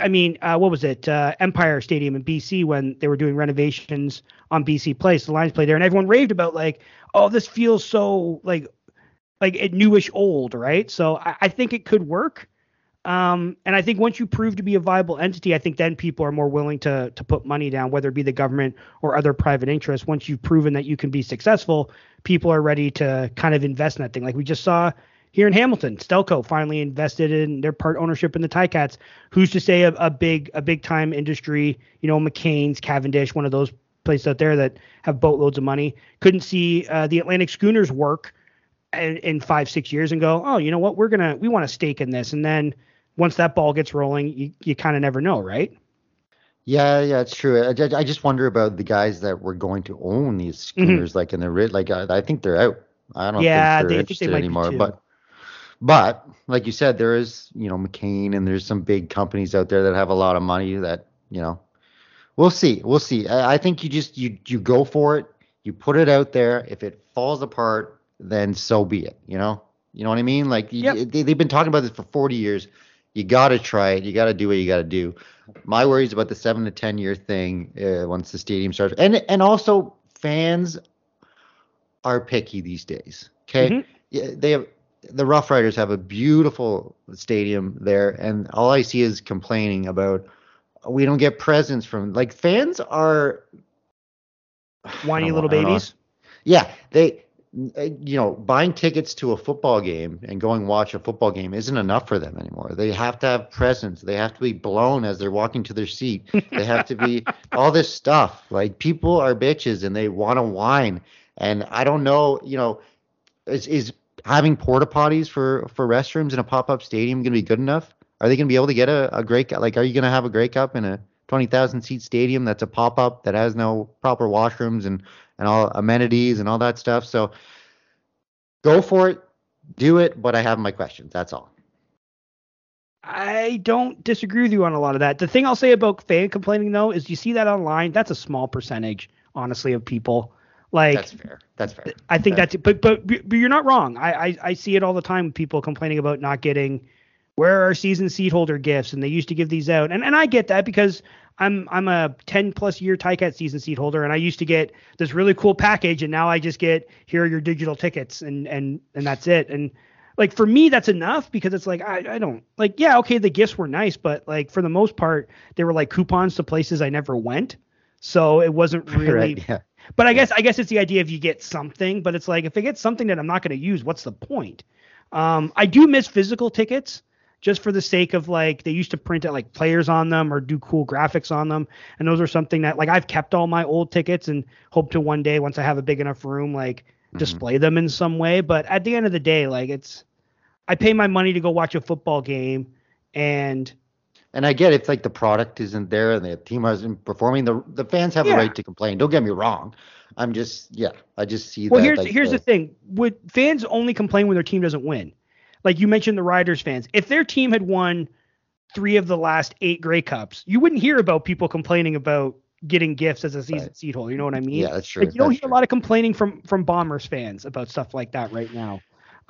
I mean, uh, what was it? Uh, Empire Stadium in BC when they were doing renovations on BC Place. The Lions played there, and everyone raved about like, oh, this feels so like like newish old, right? So I, I think it could work. Um, and I think once you prove to be a viable entity, I think then people are more willing to to put money down, whether it be the government or other private interests. Once you've proven that you can be successful, people are ready to kind of invest in that thing. Like we just saw here in Hamilton, Stelco finally invested in their part ownership in the Ticats. Who's to say a, a big a big time industry, you know, McCain's, Cavendish, one of those places out there that have boatloads of money, couldn't see uh, the Atlantic Schooners work in, five six years and go, oh, you know what, we're gonna we want to stake in this, and then once that ball gets rolling, you, you kind of never know, right? Yeah, yeah, it's true. I, I, just wonder about the guys that were going to own these schooners, mm-hmm. like in the. Like I, I, think they're out. I don't yeah, think they're they, interested they anymore. But but like you said, there is you know McCain and there's some big companies out there that have a lot of money that you know. We'll see. We'll see. I, I think you just you you go for it. You put it out there. If it falls apart, then so be it. You know. You know what I mean? Like yep. you, they, they've been talking about this for 40 years you got to try it. You got to do what you got to do. My worries about the seven to ten year thing uh, once the stadium starts, and and also fans are picky these days. Okay, mm-hmm. yeah, they have the Rough Riders have a beautiful stadium there, and all I see is complaining about we don't get presents from like fans are whiny little babies. Yeah, they you know, buying tickets to a football game and going watch a football game isn't enough for them anymore. They have to have presents. They have to be blown as they're walking to their seat. They have to be <laughs> all this stuff. Like people are bitches and they want to whine. And I don't know, you know, is is having porta potties for for restrooms in a pop up stadium going to be good enough? Are they going to be able to get a, a Grey like? Are you going to have a Grey Cup in a twenty thousand seat stadium that's a pop up that has no proper washrooms and and all amenities and all that stuff. So go for it, do it, but I have my questions. That's all. I don't disagree with you on a lot of that. The thing I'll say about fan complaining though is you see that online, that's a small percentage, honestly, of people. Like that's fair. That's fair. I think that's, that's but, but but you're not wrong. I, I I see it all the time. People complaining about not getting where are season seat holder gifts and they used to give these out and and I get that because I'm I'm a 10 plus year Ticat season seat holder, and I used to get this really cool package, and now I just get here are your digital tickets, and and and that's it. And like for me, that's enough because it's like I I don't like yeah okay the gifts were nice, but like for the most part they were like coupons to places I never went, so it wasn't <laughs> really. right, yeah. But I guess I guess it's the idea if you get something, but it's like if I get something that I'm not going to use, what's the point? Um, I do miss physical tickets just for the sake of like they used to print out like players on them or do cool graphics on them. And those are something that like I've kept all my old tickets and hope to one day once I have a big enough room like mm-hmm. display them in some way. But at the end of the day like it's I pay my money to go watch a football game and and I get if like the product isn't there and the team isn't performing. The the fans have yeah. a right to complain. Don't get me wrong. I'm just yeah I just see well that, here's like, here's the, the thing. Would fans only complain when their team doesn't win like you mentioned the Riders fans, if their team had won three of the last eight Grey Cups, you wouldn't hear about people complaining about getting gifts as a season right. seat holder. You know what I mean? Yeah, that's true. Like, you don't hear true. a lot of complaining from from Bombers fans about stuff like that right now.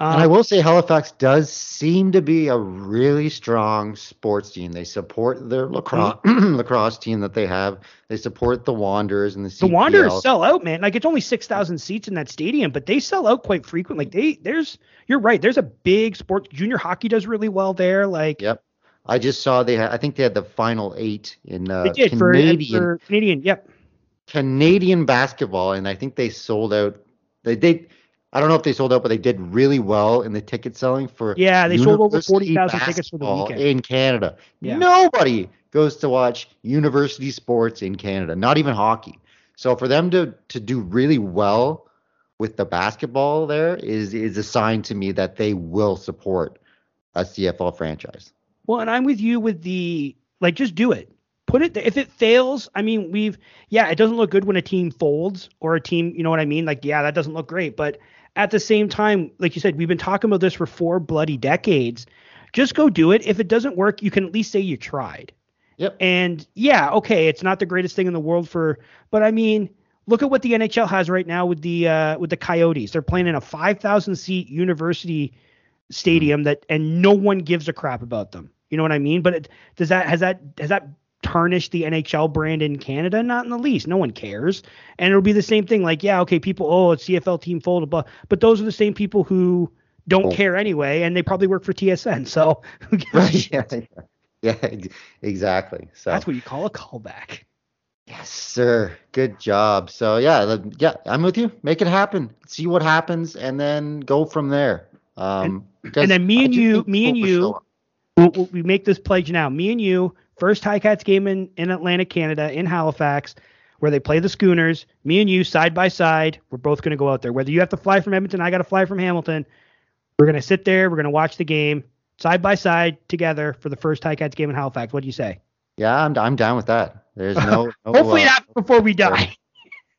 Um, and I will say Halifax does seem to be a really strong sports team. They support their lacrosse mm-hmm. <clears throat> lacrosse team that they have. They support the Wanderers and the CPL. The Wanderers sell out, man. Like it's only six thousand seats in that stadium, but they sell out quite frequently. Like they there's you're right. There's a big sports junior hockey does really well there. Like yep. I just saw they had. I think they had the final eight in uh, they did Canadian. For, for Canadian, yep. Canadian basketball, and I think they sold out. They they I don't know if they sold out, but they did really well in the ticket selling for yeah. They sold over forty thousand tickets for the weekend in Canada. Yeah. Nobody goes to watch university sports in Canada, not even hockey. So for them to to do really well with the basketball there is is a sign to me that they will support a CFL franchise. Well, and I'm with you with the like just do it. Put it if it fails, I mean, we've yeah, it doesn't look good when a team folds or a team, you know what I mean? Like yeah, that doesn't look great, but at the same time, like you said, we've been talking about this for four bloody decades. Just go do it. If it doesn't work, you can at least say you tried. Yep. And yeah, okay, it's not the greatest thing in the world for, but I mean, look at what the NHL has right now with the uh, with the Coyotes. They're playing in a 5,000 seat university stadium that, and no one gives a crap about them. You know what I mean? But it, does that has that has that tarnished the NHL brand in Canada? Not in the least. No one cares. And it'll be the same thing. Like, yeah, okay, people, oh, it's CFL team folded, but but those are the same people who don't Oh. care anyway, and they probably work for TSN. So <laughs> Right. <laughs> Yeah, yeah, ex- exactly. So That's what you call a callback. yes, sir. Good job. So yeah, yeah, I'm with you. Make it happen. See what happens, and then go from there. Um, and then me and you- me and you- show. We'll, we'll- we make this pledge now. Me and you, first Ticats game in, in Atlantic, Canada, in Halifax, where they play the Schooners. Me and you, side by side, we're both going to go out there. Whether you have to fly from Edmonton, I got to fly from Hamilton. We're going to sit there. We're going to watch the game side by side together for the first Ticats game in Halifax. What do you say? Yeah, I'm I'm down with that. There's no, <laughs> no Hopefully uh, not before we die.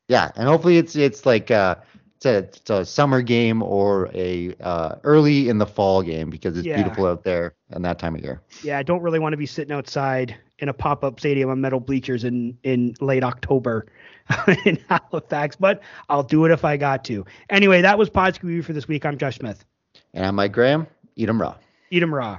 Yeah, and hopefully it's it's like uh it's a, it's a summer game or a uh, early in the fall game because it's Yeah. beautiful out there and that time of year. Yeah, I don't really want to be sitting outside in a pop-up stadium on metal bleachers in in late October <laughs> in Halifax, but I'll do it if I got to. Anyway, that was Podsky Review for this week. I'm Josh Smith. And I'm Mike Graham. Eat 'em raw. Eat 'em raw.